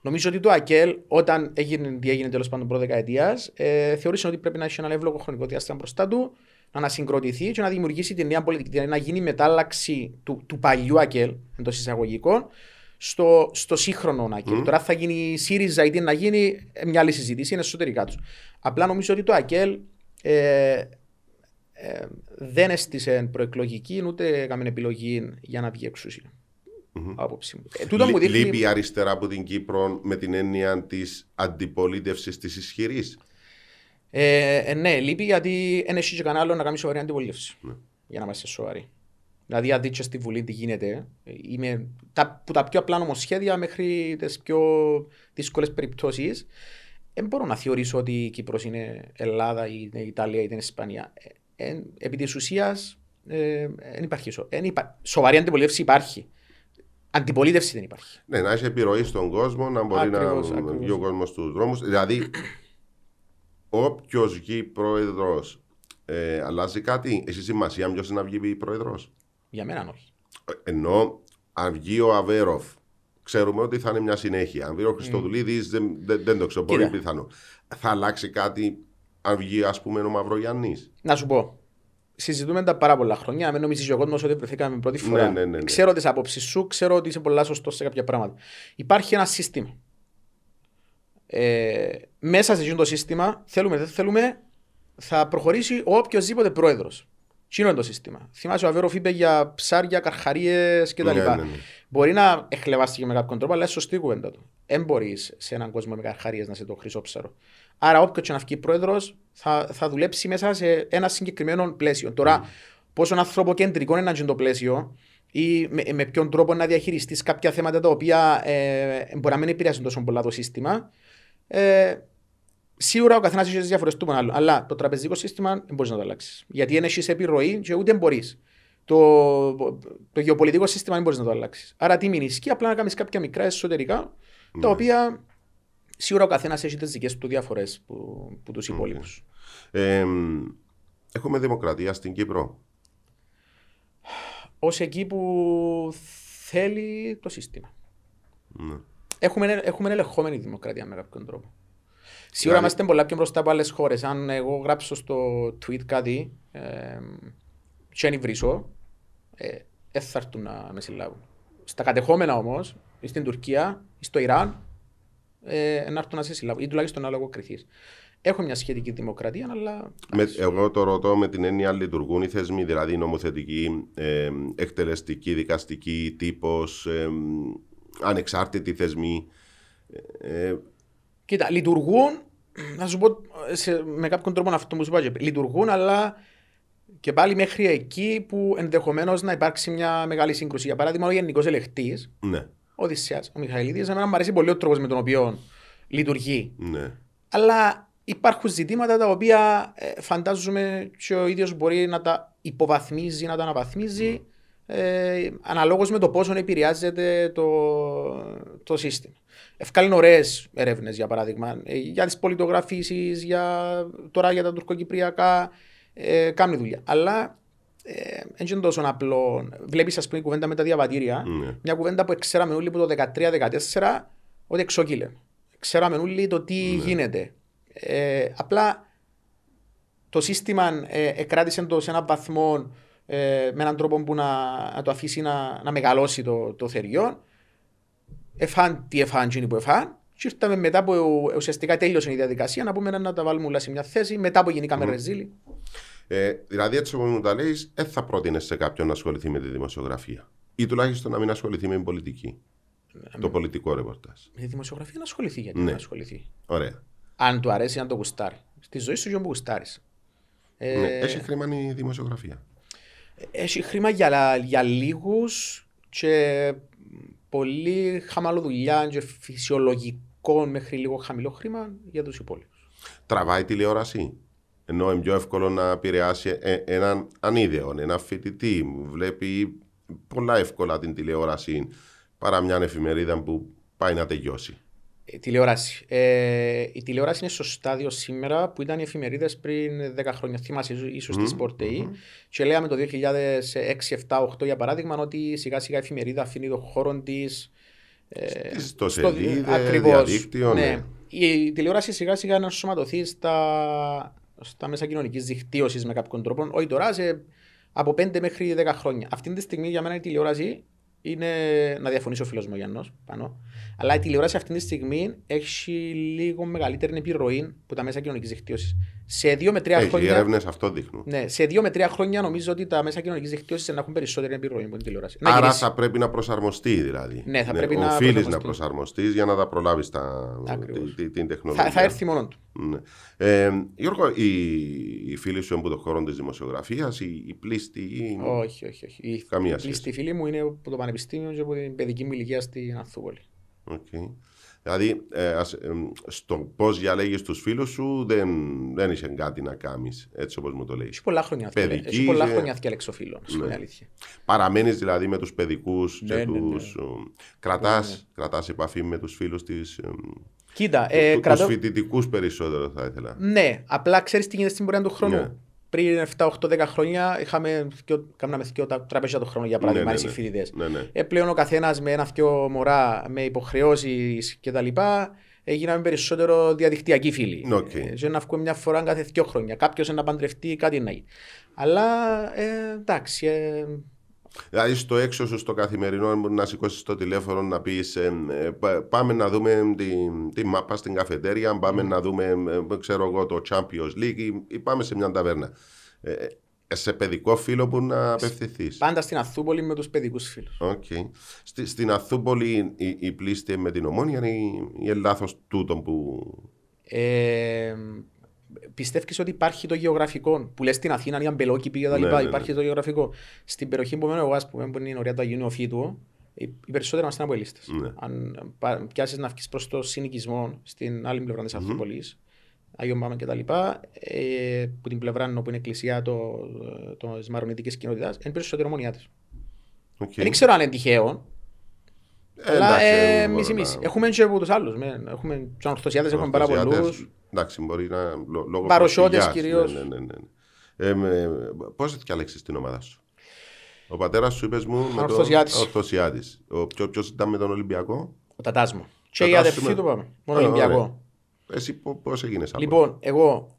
Νομίζω ότι το ΑΚΕΛ, όταν έγινε, τι έγινε τέλος πάντων πρώτη δεκαετία, ε, θεώρησε ότι πρέπει να έχει ένα εύλογο χρονικό διάστημα μπροστά του, να ανασυγκροτηθεί και να δημιουργήσει τη νέα πολιτική, δηλαδή να γίνει μετάλλαξη του, του παλιού ΑΚΕΛ εντός εισαγωγικών στο, στο σύγχρονο ΑΚΕΛ. Τώρα θα γίνει η ΣΥΡΙΖΑ ή τι να γίνει, ε, μια άλλη συζήτηση, είναι εσωτερικά τους. Απλά νομίζω ότι το ΑΚΕΛ ε, ε, δεν έστησε προεκλογική ούτε έκαμε επιλογή για να βγει εξουσία. Άποψη μου. Ε, τούτο μου Λεί- δείχνει... Λείπει η αριστερά από την Κύπρο με την έννοια της αντιπολίτευσης της ισχυρής. Ε, ε, ναι, λείπει γιατί δεν έχει και κανένα άλλο να κάνει σοβαρή αντιπολίτευση. Για να είμαστε σοβαροί. Δηλαδή, αν δείτε στη Βουλή τι γίνεται, ε, είμαι, τα, που τα πιο απλά νομοσχέδια μέχρι τις πιο δύσκολες περιπτώσεις, δεν μπορώ να θεωρήσω ότι η Κύπρος είναι Ελλάδα ή είναι Ιταλία ή είναι Ισπανία. Ε, ε, επί της ουσίας, δεν υπάρχει. σο- εν υπά- σοβαρή αντιπολίτευση υπάρχει. Αντιπολίτευση δεν υπάρχει. Ναι, να έχει επιρροή στον κόσμο, να μπορεί Ακριβώς, να ακριβώς. βγει ο κόσμος στους δρόμους. Δηλαδή, όποιος βγει πρόεδρος, ε, αλλάζει κάτι. Έχει σημασία ποιος να βγει πρόεδρος. Για μένα όχι. Ενώ αν βγει ο Αβέροφ, ξέρουμε ότι θα είναι μια συνέχεια. Αν βγει ο Χριστοδουλίδης, δεν, δεν, δεν το ξέρω. Πολύ Κοίτα. πιθανό. Θα αλλάξει κάτι αν βγει, ας πούμε, ο Μαυρογιάννης. Να σου πω. Συζητούμε τα πάρα πολλά χρόνια. Να μην νομίζει ο κόσμος ότι βρεθήκαμε πρώτη φορά. ναι, ναι, ναι. Ξέρω τις απόψεις σου, ξέρω ότι είσαι πολλά σωστός σε κάποια πράγματα. Υπάρχει ένα σύστημα. Ε, μέσα σε αυτό το σύστημα, θέλουμε δεν θέλουμε, θα προχωρήσει ο οποιοδήποτε πρόεδρος. Τι είναι το σύστημα. Θυμάσαι ο Αβέροφ είπε για ψάρια, καρχαρίες κτλ. Ναι, ναι, ναι. Μπορεί να εχλεβάστηκε με κάποιον τρόπο, αλλά είναι σωστή η κουβέντα του. Δεν μπορείς σε έναν κόσμο με καρχαρίες να είσαι το χρυσό ψάρο. Άρα, όποιος και να βγει πρόεδρος θα, θα δουλέψει μέσα σε ένα συγκεκριμένο πλαίσιο. Τώρα, πόσο ανθρωποκεντρικό είναι να είναι το πλαίσιο ή με, με ποιον τρόπο να διαχειριστείς κάποια θέματα τα οποία ε, μπορεί να μην επηρεάσουν τόσο πολλά το σύστημα. Ε, σίγουρα ο καθένας έχει τις διαφορές του με άλλον. Αλλά το τραπεζικό σύστημα δεν μπορείς να το αλλάξεις. Γιατί δεν έχεις επιρροή και ούτε μπορείς. Το, το γεωπολιτικό σύστημα δεν μπορείς να το αλλάξεις. Άρα τι μείνει, και απλά να κάνεις κάποια μικρά εσωτερικά, τα οποία σίγουρα ο καθένας έχει τις δικές του διαφορές που, που τους υπόλοιπους. Ε, έχουμε δημοκρατία στην Κύπρο. Ω εκεί που θέλει το σύστημα. Ναι. Έχουμε, έχουμε ελεγχόμενη δημοκρατία με κάποιον τρόπο. Σίγουρα Δηλαδή- είμαστε πολλά πιο μπροστά από άλλες χώρες. Αν εγώ γράψω στο tweet κάτι, ε, και αν βρίσω, ε, δεν θα έρθουν να με συλλάβουν. Στα κατεχόμενα όμως, στην Τουρκία, στο Ιράν, ε, να έρθουν να σε συλλάβουν ή τουλάχιστον να λογοκριθεί. Έχω μια σχετική δημοκρατία, αλλά. Με, εγώ το ρωτώ με την έννοια λειτουργούν οι θεσμοί, δηλαδή νομοθετική, ε, εκτελεστική, δικαστική, τύπος, ε, ανεξάρτητοι θεσμοί. Ε, Κοίτα, λειτουργούν, να σου πω σε, με κάποιον τρόπο αυτό που σου είπα, και πριν, λειτουργούν, αλλά και πάλι μέχρι εκεί που ενδεχομένως να υπάρξει μια μεγάλη σύγκρουση. Για παράδειγμα, ο γενικός ελεγχτή, ναι, ο Οδυσσέας, ο Μιχαηλίδης, εμένα μου αρέσει πολύ ο τρόπος με τον οποίο λειτουργεί. ναι. Αλλά υπάρχουν ζητήματα τα οποία ε, φαντάζομαι και ο ίδιος μπορεί να τα υποβαθμίζει, να τα αναβαθμίζει ε, αναλόγως με το πόσο επηρεάζεται το, το σύστημα. Ευκάλυνε ωραίες έρευνες, για παράδειγμα, ε, για τις πολιτογραφήσεις, για, τώρα για τα τουρκοκυπριακά. Ε, κάνει δουλειά. Αλλά ε, δεν είναι τόσο απλό. Βλέπεις, ας πούμε, η κουβέντα με τα διαβατήρια. Ναι. Μια κουβέντα που ξέραμε όλοι από το 13-14 ότι εξόκυλε. Ξέραμε όλοι το τι γίνεται. Ε, απλά το σύστημα ε, εκράτησε το σε έναν βαθμό ε, με έναν τρόπο που να, να το αφήσει να, να μεγαλώσει το, το θεριό. Εφάν τι εφάν εκείνοι που εφάν. Και ήρθαμε μετά που ουσιαστικά τέλειωσε η διαδικασία να πούμε να τα βάλουμε όλα σε μια θέση μετά που γίνηκαμε ρεζίλοι. Ε, δηλαδή, έτσι όπως μου τα λέει, δεν θα πρότεινες σε κάποιον να ασχοληθεί με τη δημοσιογραφία. Ή τουλάχιστον να μην ασχοληθεί με την πολιτική. Το πολιτικό ρεπορτάζ. Με τη δημοσιογραφία να ασχοληθεί γιατί Ναι. να ασχοληθεί; Ωραία. Αν του αρέσει να το γουστάρει. Στη ζωή σου και που γουστάρεις; Ε, Ναι. Έχει χρήμα η δημοσιογραφία. Έχει χρήμα για, για λίγους και πολύ χαμαλό δουλειά και φυσιολογικό μέχρι λίγο χαμηλό χρήμα για τους υπόλοιπους. Τραβάει τηλεόραση; Ενώ είναι πιο εύκολο να επηρεάσει ε, έναν ανίδεο, ένα φοιτητή. Βλέπει πολλά εύκολα την τηλεόραση παρά μια εφημερίδα που πάει να τελειώσει. Ε, τηλεόραση. Ε, η τηλεόραση είναι στο στάδιο σήμερα που ήταν οι εφημερίδες πριν 10 χρόνια. Θυμάσαι, ίσω τη Sport Day. Και λέγαμε το 2006, 7, 8 για παράδειγμα ότι σιγά σιγά η εφημερίδα αφήνει τον χώρο της Ε, Στο σελίδες, ακριβώς, διαδίκτυο, ναι. Η τηλεόραση σιγά σιγά να ενσωματωθεί στα, στα μέσα κοινωνικής δικτύωσης με κάποιον τρόπο. Όχι τώρα, σε, από 5 μέχρι 10 χρόνια. Αυτή τη στιγμή για μένα η τηλεόραση είναι. Να διαφωνήσει ο φίλος μου ο Γιάννος, πάνω. Αλλά η τηλεόραση αυτή τη στιγμή έχει λίγο μεγαλύτερη επιρροή από τα μέσα κοινωνικής δικτύωσης. Σε 2 με 3 Έχει, οι χρόνια. έρευνες αυτό δείχνουν. Ναι, σε 2 με 3 χρόνια νομίζω ότι τα μέσα κοινωνικής δικτύωσης να έχουν περισσότερη επιρροή από την τηλεόραση. Να Άρα γυρίσεις. θα πρέπει να προσαρμοστεί δηλαδή. Ναι, θα πρέπει να Οφείλεις να προσαρμοστεί. προσαρμοστείς για να τα προλάβεις τα... Ακριβώς. τη- τη- την τεχνολογία. θα, θα έρθει μόνο του. Ναι. Ε, Γιώργο, οι, οι φίλοι σου από τον χώρο της δημοσιογραφίας, οι, οι πλείστοι. οι- Όχι, όχι, όχι. Η Καμία οι πλείστοι φίλη μου είναι από το Πανεπιστήμιο και από την παιδική μου ηλικία στην Ανθούπολη. Οκ. Δηλαδή, ε, ας, εμ, στο πώς διαλέγεις τους φίλους σου, δεν, δεν είσαι κάτι να κάνεις, έτσι όπως μου το λέει. Έχει πολλά χρόνια Παιδική Έχει πολλά είσαι. χρόνια διάλεξω φίλων, στην Ναι. αλήθεια. Παραμένεις δηλαδή με τους παιδικούς Ναι, και ναι, ναι. τους... Κρατάς, κρατάς επαφή με τους φίλους της. Κοίτα, ε, του κρατώ... φοιτητικούς περισσότερο, θα ήθελα. Ναι, απλά ξέρεις τι γίνεται στην πορεία του χρόνου. Ναι. Πριν 7-8-10 χρόνια είχαμε δυο- κάναμε δύο τα τραπέζια το χρόνο για παράδειγμα, ναι, οι ναι. φοιτητές. Ναι, ναι. Ε, πλέον ο καθένας με ένα-δυο μωρά, με υποχρεώσεις κτλ. Έγιναμε περισσότερο διαδικτυακοί φίλοι. Οκ. Ε, και να βγούμε μια φορά κάθε δύο χρόνια. Κάποιος να παντρευτεί, κάτι να γίνει. Αλλά ε, εντάξει. Ε, Δηλαδή στο έξω σου στο καθημερινό μπορεί να σηκώσεις το τηλέφωνο να πεις πάμε να δούμε τη, τη μάπα στην καφετέρια, πάμε να δούμε ε, ξέρω εγώ, το Champions League ή, ή πάμε σε μια ταβέρνα. Ε, ε, σε παιδικό φίλο που να απευθυνθείς. πάντα στην Αθούπολη με τους παιδικούς φίλους. Okay. Στη, στην Αθούπολη η, η πλήστη με την ομόνια ή, ή λάθο τούτο που. Ε, Πιστεύεις ότι υπάρχει το γεωγραφικό; Που λες στην Αθήνα, οι αμπελόκηποι κτλ. Ναι, ναι, ναι. Υπάρχει το γεωγραφικό. Στην περιοχή που μένω εγώ, ας πούμε, που είναι η ωραία του Αγίου Οφήτου, οι οι περισσότεροι είμαστε από ελίστε. Ναι. Αν πιάσεις να βγεις προς το συνοικισμό στην άλλη πλευρά της Αθούπολη, Άγιο Μάμα κτλ., ε, που την πλευρά είναι όπου είναι η εκκλησία της μαρονιτική κοινότητας, είναι περισσότερο ομονιάτε. Okay. Δεν ξέρω αν είναι τυχαίο, Ε, αλλά εντάξει, ε, μπορώ μισή-μισή. να- Έχουμε και από του άλλου. Έχουμε του ορθωσιάτε, έχουμε πάρα Ορθωσιάτες, πολλούς. Εντάξει, μπορεί να. λο- Λόγω Παροσιώτες προσφυγιάς. κυρίως. Ναι, ναι, ναι, ναι. Ε, με, πώς διάλεξες την ομάδα σου; Ο πατέρας σου είπες μου με τον Ανορθωσιάτης. Ανορθωσιάτης. Ο ποιο, ποιος ήταν με τον Ολυμπιακό; Ο τατάς μου. Και η Τατάς αδερφή σου, του ναι. πάμε. Μόνο Α, Ολυμπιακό. ωραία. Εσύ πώς έγινες από Λοιπόν, εγώ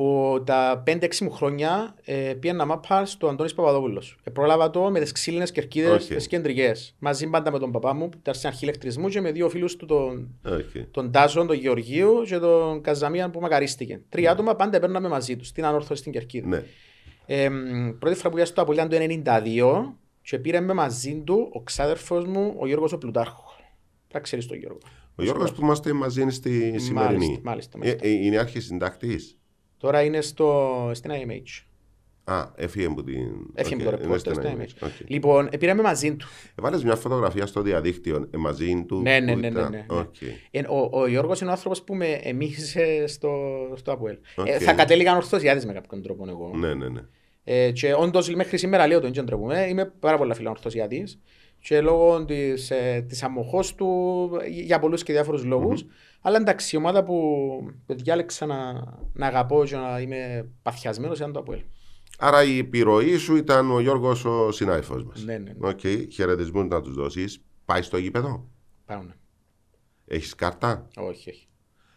από τα 5-6 μου χρόνια ε, πήγαινα μάπα στο Αντώνης Παπαδόπουλος. Ε, πρόλαβα το με τις ξύλινες κερκίδες, Οκ. τις κεντρικές. Μαζί πάντα με τον παπά μου, που ήταν στην αρχή ηλεκτρισμού και με δύο φίλους του, τον, Okay. τον Τάσον, τον Γεωργίου και τον Καζαμίαν που μακαρίστηκε. Τρία άτομα πάντα παίρναμε μαζί τους, στην Ανόρθωση στην Κερκίδα. Ναι. Ε, μ, πρώτη φορά που πήγα στο ΑΠΟΕΛ ήταν το 1992 και πήρε με μαζί του ο ξάδερφος μου, ο Γιώργος ο Πλουτάρχος. Θα ξέρεις τον Γιώργο. Ο Γιώργος που είμαστε μαζί είναι στη σημερινή. μάλιστα, Ε, μάλιστα. ε, είναι αρχισυντάκτης. Τώρα είναι στο, στην IMH. Α, έφυγε από την. Έφυγε Οκ, από το είναι ρεπόρτερ στην στην IMH. IMH. OK. Λοιπόν, ε, πήραμε μαζί του. Έβαλες μια φωτογραφία στο διαδίκτυο ε, μαζί του. Ναι, ναι, που ναι, ναι, ήταν- ναι, ναι. Οκ. Ε, Ο, ο Γιώργος είναι ο άνθρωπος που με εμύησε στο, στο ΑΠΟΕΛ. Οκ. Ε, θα κατέληγα Ανορθωσιάτης με κάποιον τρόπο εγώ. Ναι, ναι, ναι. Ε, και όντως μέχρι σήμερα λέω το δεν ντρέπομαι, είμαι πάρα πολλά φιλοανορθωσιάτης και λόγω της, ε, της Αμμοχώστου για πολλούς και διάφορους λόγους. Αλλά εντάξει, η ομάδα που που διάλεξα να, να αγαπώ και να είμαι παθιασμένος ήταν το ΑΠΟΕΛ. Άρα η επιρροή σου ήταν ο Γιώργος ο συνάδελφος μας. Ναι, ναι, ναι. Οκ, χαιρετισμούς να τους δώσεις. Πάει στο γήπεδο; Πάω, ναι. Έχεις κάρτα; Όχι, όχι.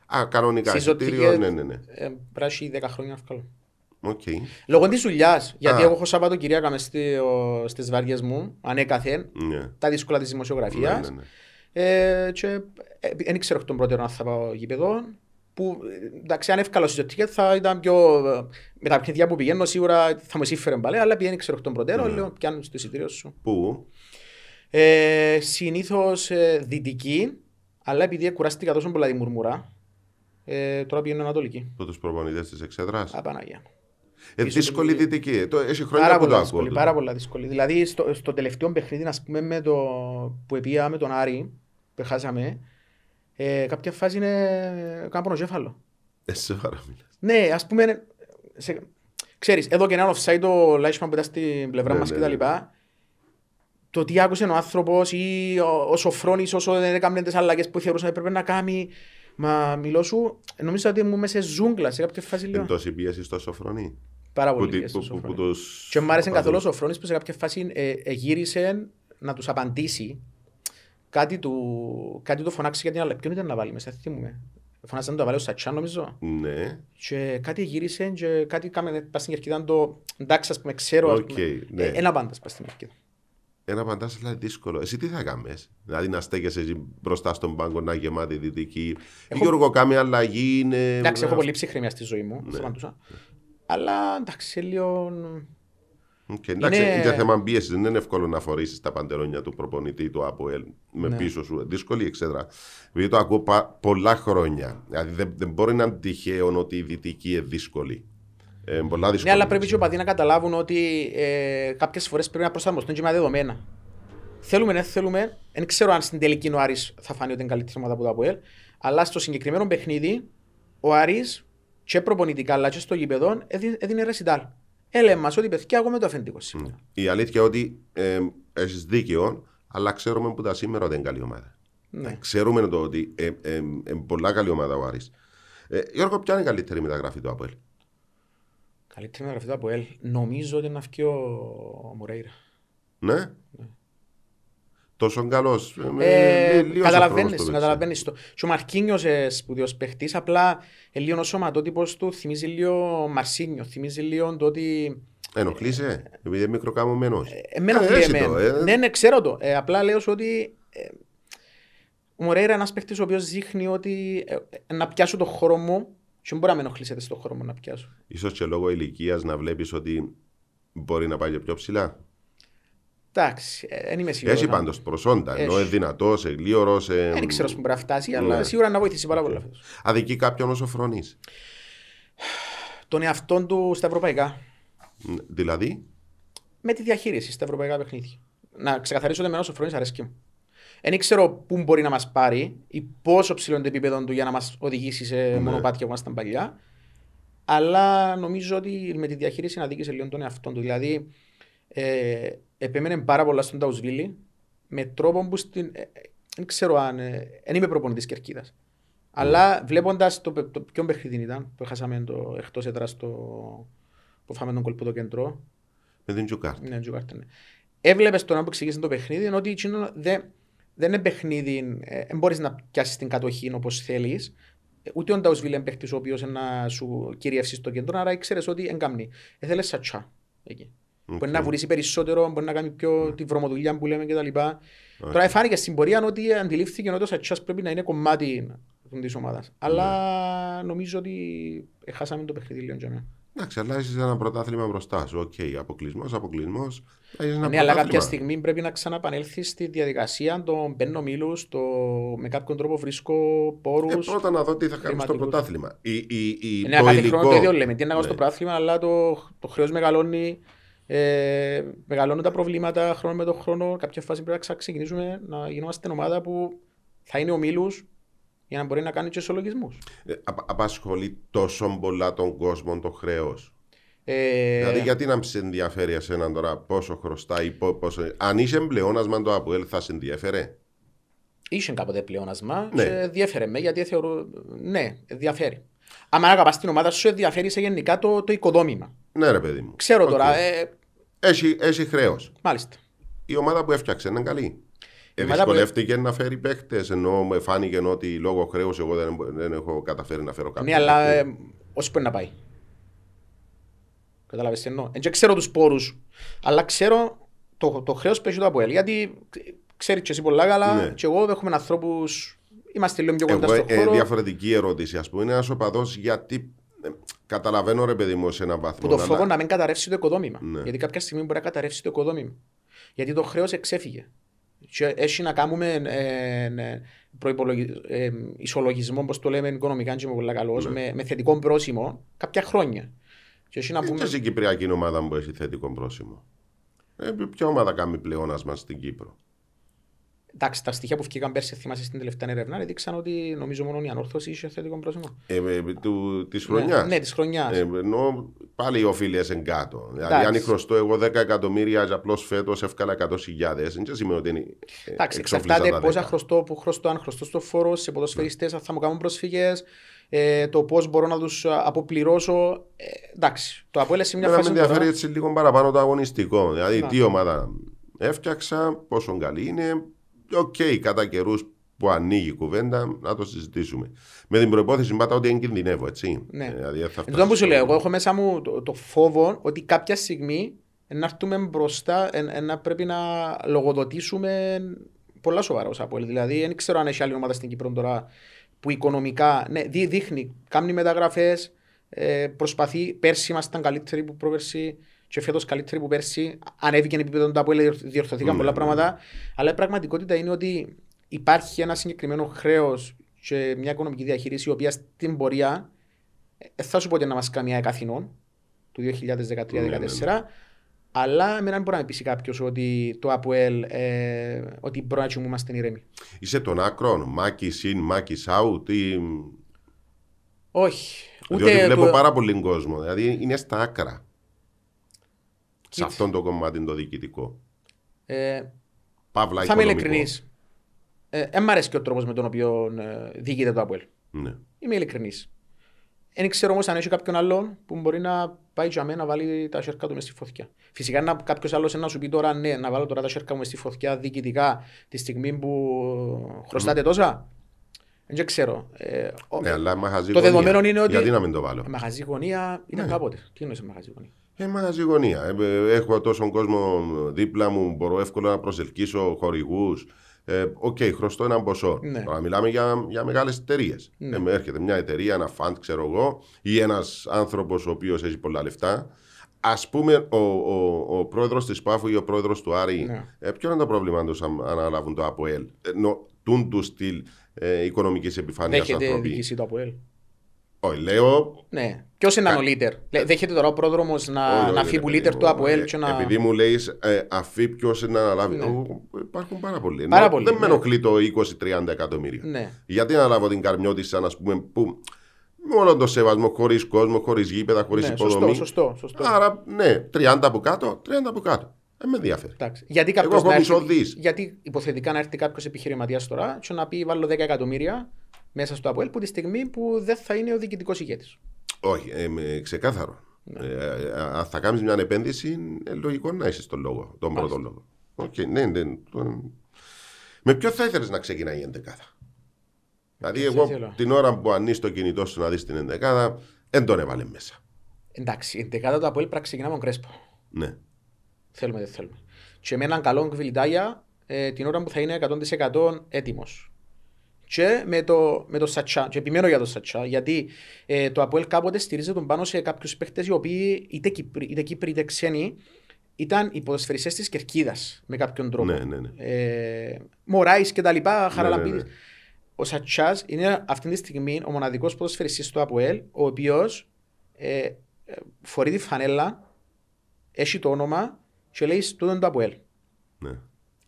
Α, κανονικά Συζωτικές- εισιτήριο. Ναι, ναι, ναι. Ε, πρέπει 10 χρόνια να βγάλω. Οκ. Λόγω της δουλειάς, γιατί Α. εγώ έχω Σαββατοκυριακά μες στις βάρδιες μου, ανέκαθεν, Ναι. τα δύσκολα της Ναι, δημοσιογραφία. ναι, ναι. Ε, και δεν ήξερα εκ των προτέρων αν θα πάω γήπεδο. Που ε, εντάξει, αν εύκολο στο ticket θα ήταν πιο. ε, Με τα παιχνίδια που πηγαίνω σίγουρα θα μου σύμφερε πάλε, αλλά επειδή δεν ήξερα εκ των προτέρων, Ναι. λέω πιάνω στο εισιτήριο σου. Πού; Ε, Συνήθως ε, δυτική, αλλά επειδή κουράστηκα τόσο πολλά τη μουρμουρά, ε, τώρα πηγαίνω ανατολική. Από τους προπονητές της εξέδρας; Απαναγία. Ε, πίσω δύσκολη του- δυτική. Ε, το- Έχει χρόνια Πάρα που το πολλά, ακούω. δύσκολη, τούτο. πάρα πολλά δύσκολη. Δηλαδή στο, στο τελευταίο παιχνίδι, ας πούμε, με το, που επία με τον Άρη, που χάσαμε, ε, κάποια φάση είναι κάνω πονοκέφαλο. Ε, σε παραμιλάς. Ναι, ας πούμε, σε, ξέρεις, εδώ και ένα offside το Λάισμαν που ήταν στην πλευρά Ναι, μας ναι, και τα ναι. λοιπά, το τι άκουσε ο άνθρωπος ή ο, ο Σοφρόνης όσο δεν έκαμε τις αλλαγές που θεωρούσα έπρεπε να κάνει, μα μιλώ σου, νομίζω ότι ήμουν μέσα σε ζούγκλα σε κάποια φάση Είναι λέω. τόση πίεση στο σοφρονί. Πάρα Που πολύ τι- πίεση που- στο που- που Σοφρόνη. τους- Και μου άρεσε καθόλου ο οπαδούς. Σοφρόνης που σε κάποια φάση ε, ε, γύρισε να τους απαντήσει κάτι του, κάτι του φωνάξει για την άλλη. Ποιον ήταν να βάλει μέσα, θυμούμαι. Φωνάζαν το βάλει ο Σατσάν νομίζω. Ναι. Και κάτι γύρισε και κάτι κάμε πας στην κερκίδα το εντάξει ας πούμε ξέρω. ας Οκ, πούμε. ναι. Ε, Ένα πάντας πας στην κερκίδα. Ένα παντά δηλαδή δύσκολο. Εσύ τι θα κάνεις, Δηλαδή να στέκεσαι εσύ μπροστά στον πάγκο να γεμάτη δυτική. Έχω- Γιώργο, κάμε αλλαγή είναι. Εντάξει, έχω πολύ ψυχραιμία στη ζωή μου, σταματούσα. Αλλά εντάξει, λίγο... Οκ, εντάξει, Είναι- είναι και θέμα πίεσης. Δεν είναι εύκολο να φορήσεις τα παντελόνια του προπονητή του ΑΠΟΕΛ με Ναι. πίσω σου. Δύσκολη εξέδρα. Επειδή το ακούω πα- πολλά χρόνια. Δηλαδή δεν, δεν μπορεί να είναι τυχαίο ότι η δυτική είναι δύσκολη. Ε, πολλά δύσκολη. Ναι, αλλά πρέπει και οι οπαδοί να καταλάβουν ότι ε, κάποιες φορές πρέπει να προσαρμοστούν και με δεδομένα. Θέλουμε, δεν θέλουμε. Δεν ξέρω αν στην τελική ο Άρης θα φανεί ότι είναι καλύτερη ομάδα από το ΑΠΟΕΛ. Αλλά στο συγκεκριμένο παιχνίδι, ο Άρης και προπονητικά αλλά και στο γήπεδο έδι- έδινε ρεσιτάλ. Έλεγε μας ότι παιδιά εγώ με το αφεντικό σήμερα. Η αλήθεια είναι ότι ε, έχεις δίκαιο, αλλά ξέρουμε που τα σήμερα δεν είναι καλή ομάδα. Ναι. Ξέρουμε το ότι είναι ε, ε, ε, πολλά καλή ομάδα ο Άρης. Ε, Γιώργο, ποια είναι η καλύτερη μεταγραφή του ΑΠΟΕΛ. Καλύτερη μεταγραφή του ΑΠΟΕΛ. Νομίζω ότι είναι να βγει ο Μουρέιρα. Ναι. Τόσο καλός. Ε, καταλαβαίνεις, καταλαβαίνεις το. Και ο Μαρκίνιος ε, σπουδαίος παίχτης, απλά ε, λίγο ο σωματότυπος του θυμίζει λίγο Μαρσίνιο, θυμίζει λίγο το ότι Ενοχλείσαι, επειδή είναι μικροκαμωμένος. εμένα Ε, ε, έτσι εμένα. το, ε. Ναι, ναι, ξέρω το. Ε, απλά λέω σου ότι ε, ο Μωρέιρα είναι ένας παίχτης ο οποίος δείχνει ότι ε, ε, να πιάσω το χώρο μου και δεν μπορεί να με ενοχλήσετε στο χώρο μου να πιάσω. Ίσως και λόγω ηλικίας να βλέπεις ότι μπορεί να πάει και πιο ψηλά. Εντάξει, ε, δεν είμαι σίγουρος. Έχει να- πάντως προσόντα. Ενώ Έχει. είναι δυνατός, εγλίωρο. Ε, Δεν ξέρω που μπορεί να φτάσει, αλλά Ναι. σίγουρα να βοηθήσει πάρα πολύ φέτος. αδικεί κάποιον όσο φρονείς; Τον εαυτόν του στα ευρωπαϊκά. Δηλαδή, με τη διαχείριση στα ευρωπαϊκά παιχνίδια. Να ξεκαθαρίσω ότι εμένα ο Σοφρόνης αρέσκει μου. Δεν ξέρω πού μπορεί να μας πάρει ή πόσο ψηλό είναι το επίπεδο του για να μας οδηγήσει σε Ναι. μονοπάτια που ήμασταν παλιά. Αλλά νομίζω ότι με τη διαχείριση να δίκησε λίγο τον εαυτό του. Δηλαδή, ε, επέμενε πάρα πολλά στον Ταουσβίλη με τρόπο που στην, ε, ε, δεν ξέρω αν. Ε, δεν είμαι προπονητής Κερκίδας. Αλλά βλέποντας το, το ποιο παιχνίδι ήταν που χάσαμε το εκτός έδρας το, που φάμε τον κολπό το κέντρο, με την Τζουκάρτ. ναι, Τζουκάρτα, ναι. Έβλεπες τον που ξεκίνησε το παιχνίδι είναι ότι εκείνο δεν, δεν είναι παιχνίδι, ε, δεν μπορείς να πιάσεις την κατοχή όπως θέλεις. Ε, Ούτε ο Νταουσβίλ είναι παίχτης ο οποίος να σου κυριεύσει στο κέντρο, άρα ήξερες ότι δεν κάνει. Έθελες σατσά εκεί. Μπορεί να βουρήσει περισσότερο, μπορεί να κάνει πιο τη βρωμοδουλειά που λέμε κτλ. Τώρα φάνηκε στην πορεία ότι αντιλήφθηκε ότι ο Σατσάς πρέπει να είναι κομμάτι της ομάδας. Αλλά νομίζω ότι χάσαμε το παιχνίδι λίγο για μένα. Εντάξει, αλλά έχει ένα πρωτάθλημα μπροστά σου. Οκ, αποκλεισμός, αποκλεισμός. Ναι, αλλά κάποια στιγμή πρέπει να ξαναπανέλθεις στη διαδικασία των μπαίνω μήλους, το... με κάποιον τρόπο βρίσκω πόρους. Ε, πρώτα να δω τι θα κάνει στο χρηματικούς. πρωτάθλημα. Η, η, η, ναι, το κάθε υλικό. χρόνο το ίδιο λέμε. Τι είναι να κάνω Ναι. στο πράθλημα, αλλά το, το χρέος μεγαλώνει. Ε, μεγαλώνουν τα προβλήματα χρόνο με τον χρόνο. Κάποια φάση πρέπει να ξεκινήσουμε να γινόμαστε ομάδα που θα είναι ομίλους για να μπορεί να κάνει και ισολογισμούς. Ε, απα- απασχολεί τόσο πολλά τον κόσμο το χρέος. Ε, Δηλαδή, γιατί να σε ενδιαφέρει εσένα τώρα πόσο χρωστάει, πο- πόσο... αν είσαι πλεόνασμα το ΑΠΟΕΛ, θα σε ενδιέφερε. Είχε κάποτε πλεόνασμα Ναι. και ενδιέφερε με γιατί θεωρώ. Ναι, ενδιαφέρει. Αν αγαπάς την ομάδα σου, ενδιαφέρει σε γενικά το, το οικοδόμημα. Ναι, ρε παιδί μου. Ξέρω Οκ. τώρα, ε, Έχει, έχει χρέος. μάλιστα. Η ομάδα που έφτιαξε είναι καλή. Ε, ομάδα που- δυσκολεύτηκε να φέρει παίχτε, ενώ μου φάνηκε ότι λόγω χρέους εγώ δεν, δεν έχω καταφέρει να φέρω κάποιον. Ναι, αλλά παίκτη. ε, όσο μπορεί να πάει. Καταλάβεις τι εννοώ. Δεν ξέρω τους πόρους, αλλά ξέρω το, το χρέος που έχει το ΑΠΟΕΛ. Γιατί ξέρεις και εσύ πολλά καλά Ναι. και εγώ έχουμε ανθρώπους, είμαστε λίγο πιο κοντά Εγώ, στον ε, χώρο. διαφορετική ερώτηση, ας πούμε, είναι ένας οπαδός γιατί. Ε, καταλαβαίνω, ρε παιδί μου, σε έναν βαθμό. Που το αλλά- φόβο να μην καταρρεύσει το οικοδόμημα. Ναι. Γιατί κάποια στιγμή μπορεί να καταρρεύσει το οικοδόμημα. Γιατί το χρέος εξέφυγε. Και έχει να κάνουμε ε, ε, προϋπολογι- ε, ισολογισμό, όπως το λέμε οικονομικά, και είμαι πολύ καλός, Ναι. με, με θετικό πρόσημο κάποια χρόνια. Και έχει να Είναι πούμε. και στην Κυπριακή ομάδα που έχει θετικό πρόσημο. Ε, ποια ομάδα κάνει πλεόνασμα στην Κύπρο; Εντάξει, τα στοιχεία που βγήκαν πέρσι, θυμάσαι στην τελευταία έρευνα, έδειξαν ότι νομίζω μόνο η ανόρθωση είχε θετικό πρόσημο. Ε, ε, του, της χρονιάς. Ναι, ναι της χρονιάς. Ε, ενώ πάλι οι οφείλειε εν κάτω. Δηλαδή, Εντάξει. αν χρωστώ εγώ 10 εκατομμύρια και απλώς φέτος εύκαλα 100.000, δεν σημαίνει ότι είναι. ε, Εντάξει, εξοφλήσα εξαρτάται τα πόσα 10. χρωστώ, που χρωστώ, αν χρωστώ στο φόρο, σε ποδοσφαιριστές, αν θα μου κάνουν προσφυγές, ε, το πώς μπορώ να τους αποπληρώσω. Ε, εντάξει, το Αποέλ σε μια Εμένα με φάση. ενδιαφέρει τώρα- έτσι λίγο παραπάνω το αγωνιστικό. Δηλαδή, Να. τι ομάδα έφτιαξα, πόσο καλή είναι, οκ, κατά καιρούς που ανοίγει η κουβέντα, να το συζητήσουμε. Με την προϋπόθεση πάντα ότι δεν κινδυνεύω, έτσι. Ναι. Δηλαδή, θα Εν τω που σου φτάσει λέω, στο- εγώ έχω μέσα μου το, το φόβο ότι κάποια στιγμή να έρθουμε μπροστά, εν- εν να πρέπει να λογοδοτήσουμε πολλά σοβαρά ως Αποέλ. Δηλαδή, δεν ξέρω αν έχει άλλη ομάδα στην Κύπρο τώρα που οικονομικά ναι, δει- δείχνει, κάνει μεταγραφές, ε, προσπαθεί. Πέρσι ήμασταν καλύτεροι που πρόπερσι και φέτος καλύτεροι που πέρσι. Ανέβηκε το επίπεδο του Αποέλ, διορθ- διορθωθήκαν Ναι, πολλά ναι, πράγματα. Αλλά η πραγματικότητα είναι ότι υπάρχει ένα συγκεκριμένο χρέος και μια οικονομική διαχείριση η οποία στην πορεία ε, θα σου πω ότι να μας κάνει ΑΕΚ Αθηνών του 2013-2014. Αλλά εμένα δεν μπορεί να με πείσει κάποιος ότι το ΑΠΟΕΛ, ε, ότι μπορεί να τσιμούμαστε ηρέμοι. Είσαι των άκρων, μάκι συν, μάκι out ή... Όχι. Διότι Ούτε βλέπω το- πάρα πολύ κόσμο. Δηλαδή είναι στα άκρα. Σε Κοίτα. αυτόν το κομμάτι το διοικητικό. ε, Παύλα θα είμαι οικονομικό. ειλικρινής. Δεν μ' αρέσει και ο τρόπος με τον οποίο ε, διοικείται το ΑΠΟΕΛ. Ναι. Είμαι ειλικρινής. Δεν ξέρω όμως αν έχει κάποιον άλλον που μπορεί να πάει για μένα να βάλει τα σέρκα του μες στη φωτιά. Φυσικά να, κάποιος άλλος να σου πει τώρα ναι, να βάλω τώρα τα σέρκα μου μες στη φωτιά διοικητικά τη στιγμή που χρωστάτε τόσα. Δεν ξέρω. Ε, ο- Ναι, αλλά μαγαζί το γωνία. δεδομένο είναι ότι. Γιατί να μην το βάλω; Μαγαζί γωνία ήταν Ναι. κάποτε. Τι εννοείς μαγαζί γωνία; Ε, μαγαζί γωνία. Ε, ε, έχω τόσο κόσμο δίπλα μου, μπορώ εύκολα να προσελκύσω χορηγούς. Ε, Οκ, χρωστώ ένα ποσό. Ναι. Τώρα μιλάμε για, για μεγάλες εταιρείες. Ναι. Ε, με έρχεται μια εταιρεία, ένα fund, ξέρω εγώ, ή ένας άνθρωπος ο οποίος έχει πολλά λεφτά. Ας πούμε, ο, ο, ο πρόεδρος της ΠΑΦΟ ή ο πρόεδρος του Άρη, Ναι. ε, ποιο είναι το πρόβλημα τους αν αναλάβουν το ΑΠΟΕΛ. Εν τούντου στυλ ε, οικονομικής επιφάνειας Δέχεται άνθρωποι. διοίκηση το ΑΠΟΕΛ. Όχι, λέω Ναι. Ποιο είναι ο leader. Λέ- Δέχεται τώρα ο πρόδρομος να, Όχι, να όχι, φύγει ρε που παιδί leader μου, του ΑΠΟΕΛ ε, και να. Επειδή μου λέει ε, αφή ποιος να αναλάβει. Ναι. Ο, υπάρχουν πάρα πολλοί. Πάρα Ενώ πολλοί, Δεν ναι. με ενοχλεί το 20-30 εκατομμύρια. Ναι. Γιατί να λάβω την καρμιώτησα, ας πούμε, που με όλο το σεβασμό, χωρίς κόσμο, χωρίς γήπεδα, χωρίς Ναι, υποδομή. σωστό, σωστό, σωστό. Άρα, ναι, 30 από κάτω, 30 από κάτω. Δεν με ενδιαφέρει. Εντάξει. Γιατί Εγώ κάποιος έχω να μισό έρθει- δις. Γιατί υποθετικά να έρθει κάποιος επιχειρηματίας τώρα και να πει βάλω 10 εκατομμύρια μέσα στο ΑΠΟΕΛ που τη στιγμή που δεν θα είναι ο διοικητικός ηγέτης. Όχι, ε, με- ξεκάθαρο. Ναι. Ε, ε, αν θα κάνεις μια επένδυση, ε, λογικό να είσαι στον λόγο, τον πρώτο λόγο. Οκ, ναι, ναι, το- Με ποιο θα ήθελες να ξεκινάει η ενδεκάδα; Δηλαδή, Έτσι εγώ ήθελα. την ώρα που ανοίγει το κινητό σου να δεις την ενδεκάδα, δεν τον έβαλε μέσα. Εντάξει, η ενδεκάδα του ΑΠΟΕΛ πρέπει να ξεκινάμε με τον Κρέσπο. Ναι. Θέλουμε, δεν θέλουμε. Και με έναν καλό Κβιλιτάγια ε, την ώρα που θα είναι 100% έτοιμος. Και με το, με το Σατσά. Και επιμένω για το Σατσά, γιατί ε, το Αποέλ κάποτε στηρίζεται τον πάνω σε κάποιους παίχτε οι οποίοι είτε Κύπροι είτε, Κύπροι, είτε ξένοι ήταν οι ποδοσφαιριστές της Κερκίδας με κάποιον τρόπο. Ναι, ναι, ναι. Ε, Μωράης και τα λοιπά, Χαραλαμπίδης. ναι, ναι. Ο Σατσάς είναι αυτή τη στιγμή ο μοναδικός ποδοσφαιριστής του ΑΠΟΕΛ, ο οποίος ε, ε, φορεί τη φανέλα, έχει το όνομα και λέει τούτο είναι το ΑΠΟΕΛ. ναι.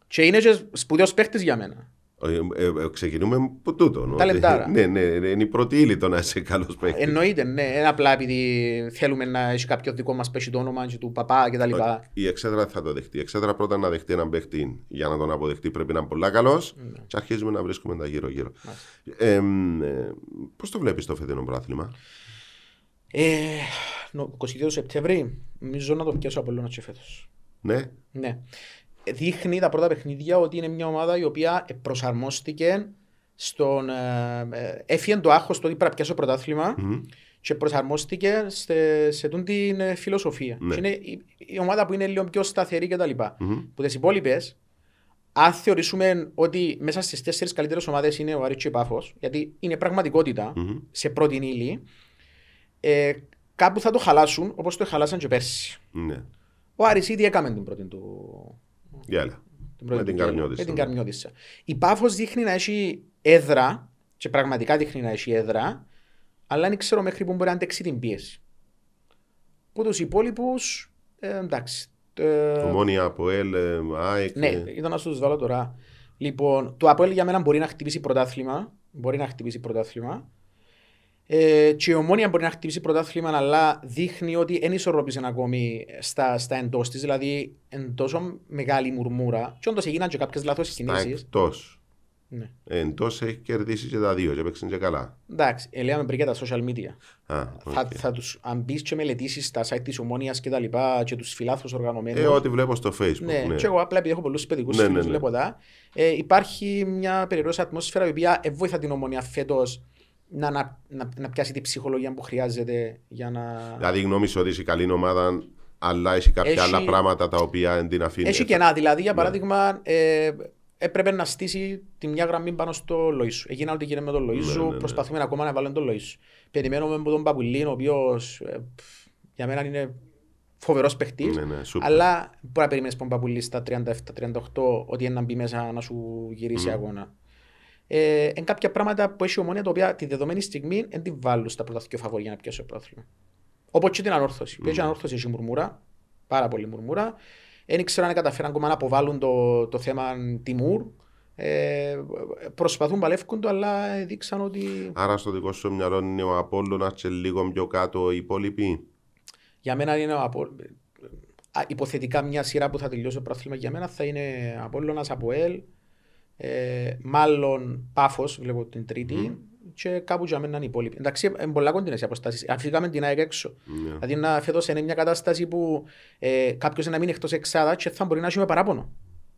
Και είναι και σπουδαίος παίχτης για μένα. Ε, ε, ε, ξεκινούμε από τούτο. νο, Ταλεντάρα. ότι- Ναι, ναι, ναι, είναι η πρώτη ύλη το να είσαι καλός παίκτης. Εννοείται, ναι. Είναι απλά επειδή θέλουμε να έχει κάποιο δικό μας πέσει το όνομα και του παπά και τα λοιπά. Η εξέδρα θα το δεχτεί. Η εξέδρα πρώτα να δεχτεί έναν παίχτη για να τον αποδεχτεί πρέπει να είναι πολλά καλός. Και αρχίζουμε να βρίσκουμε τα γύρω-γύρω. Ε, ε, Πώς το βλέπεις το φετινό πρόθλημα, Ε, νο- 22 Σεπτέμβρη, νομίζω να το πιάσω από όλο και φέτος. Ναι, Ναι. Δείχνει τα πρώτα παιχνίδια ότι είναι μια ομάδα η οποία προσαρμόστηκε στον. Ε, ε, έφυγε το άγχος το ότι πρέπει να πιάσω πρωτάθλημα και προσαρμόστηκε σε, σε τούν την ε, φιλοσοφία. Ναι. Και είναι η, η ομάδα που είναι λίγο πιο σταθερή κτλ. Που τις υπόλοιπες, αν θεωρήσουμε ότι μέσα στις τέσσερις καλύτερες ομάδες είναι ο Άρης και η Πάφος, γιατί είναι πραγματικότητα σε πρώτη ύλη, ε, κάπου θα το χαλάσουν όπως το χαλάσαν και πέρσι. ναι. Ο Άρης ήδη έκαμε την πρώτη του. Για έλα. την πρώτη Με την του Καρμιώτισσα, Με την ναι. Καρμιώτισσα. Η Πάφος δείχνει να έχει έδρα, και πραγματικά δείχνει να έχει έδρα, αλλά δεν ξέρω μέχρι που μπορεί να αντέξει την πίεση. Που τους υπόλοιπους, ε, εντάξει. Ε, Ομόνια από ΕΛ, ε, ΑΕΚ. ναι, ε, ήταν να σου τους βάλω τώρα. Λοιπόν, το Αποέλ για μένα μπορεί να χτυπήσει πρωτάθλημα. Μπορεί να χτυπήσει πρωτάθλημα. Ε, και η Ομόνια μπορεί να χτυπήσει πρωτάθλημα, αλλά δείχνει ότι δεν ισορροπήσε ακόμη στα, στα εντός της. Δηλαδή, εν τόσο μεγάλη μουρμούρα. Και όντως έγιναν και κάποιες λάθος Τα κινήσεις. εκτός. Ναι. Εντός έχει κερδίσει και τα δύο και έπαιξε και καλά. Εντάξει, ε, λέμε πριν για τα social media. Α, Θα, οκ. θα τους, αν μπεις και μελετήσεις τα site της Ομόνιας και τα λοιπά και τους φιλάθλους οργανωμένους. Ε, ό,τι βλέπω στο facebook. Ναι, ναι. και εγώ απλά επειδή έχω πολλούς παιδικούς Ναι, φίλους, ναι, ναι. βλέπω τα. Ε, υπάρχει μια περιρρέουσα ατμόσφαιρα η οποία ε, βοήθα την Ομόνια φέτος να, να, να, να πιάσει την ψυχολογία που χρειάζεται για να... Δηλαδή, γνώμη σου ότι είσαι καλή ομάδα, αλλά έχει κάποια Έχει- άλλα πράγματα τα οποία δεν την αφήνει. Έχει κενά, δηλαδή για Ναι. παράδειγμα ε, έπρεπε να στήσει τη μια γραμμή πάνω στο Λοΐσου. Έγιναν ό,τι γίνεται με τον Λοΐσου, ναι, ναι. προσπαθούμε ακόμα να βάλουμε τον Λοΐσου. Περιμένουμε από τον Παπουλίν, ο οποίος ε, πφ, για μένα είναι φοβερός παίχτης. Ναι, ναι, σούπερ. Αλλά μπορεί να περιμένεις τον Παπουλί στα 37-38 ότι είναι να μπει μέσα να σου γυρίσει Μμμ. αγώνα. Ε, είναι κάποια πράγματα που έχει η ομόνια τα οποία τη δεδομένη στιγμή δεν τη βάλουν στα πρώτα δύο φαβόρια για να πιάσει το πρωτάθλημα. Όπως και την ανόρθωση. Mm. Έχει ανόρθωση, έχει μουρμούρα, πάρα πολύ μουρμούρα. Δεν ξέρω αν καταφέραν ακόμα να αποβάλουν το, το θέμα Τιμούρ. Ε, προσπαθούν, παλεύκουν το, αλλά δείξαν ότι Άρα στο δικό σου μυαλό είναι ο Απόλλωνας και λίγο πιο κάτω οι υπόλοιποι; για μένα είναι ο Απο... Α, υποθετικά μια σειρά που θα τελειώσει το πρόθυμα για μένα θα είναι Απόλλωνας, Αποέλ, ε, μάλλον Πάφος, βλέπω την τρίτη, και κάπου για μένα είναι οι υπόλοιποι. Εντάξει, είναι πολλά κοντινές οι αποστάσεις. Αφήκαμε την ΑΕΚ έξω. Ναι. Δηλαδή να φέτος είναι μια κατάσταση που ε, κάποιος να μείνει εκτός εξάδα και θα μπορεί να έχει με παράπονο.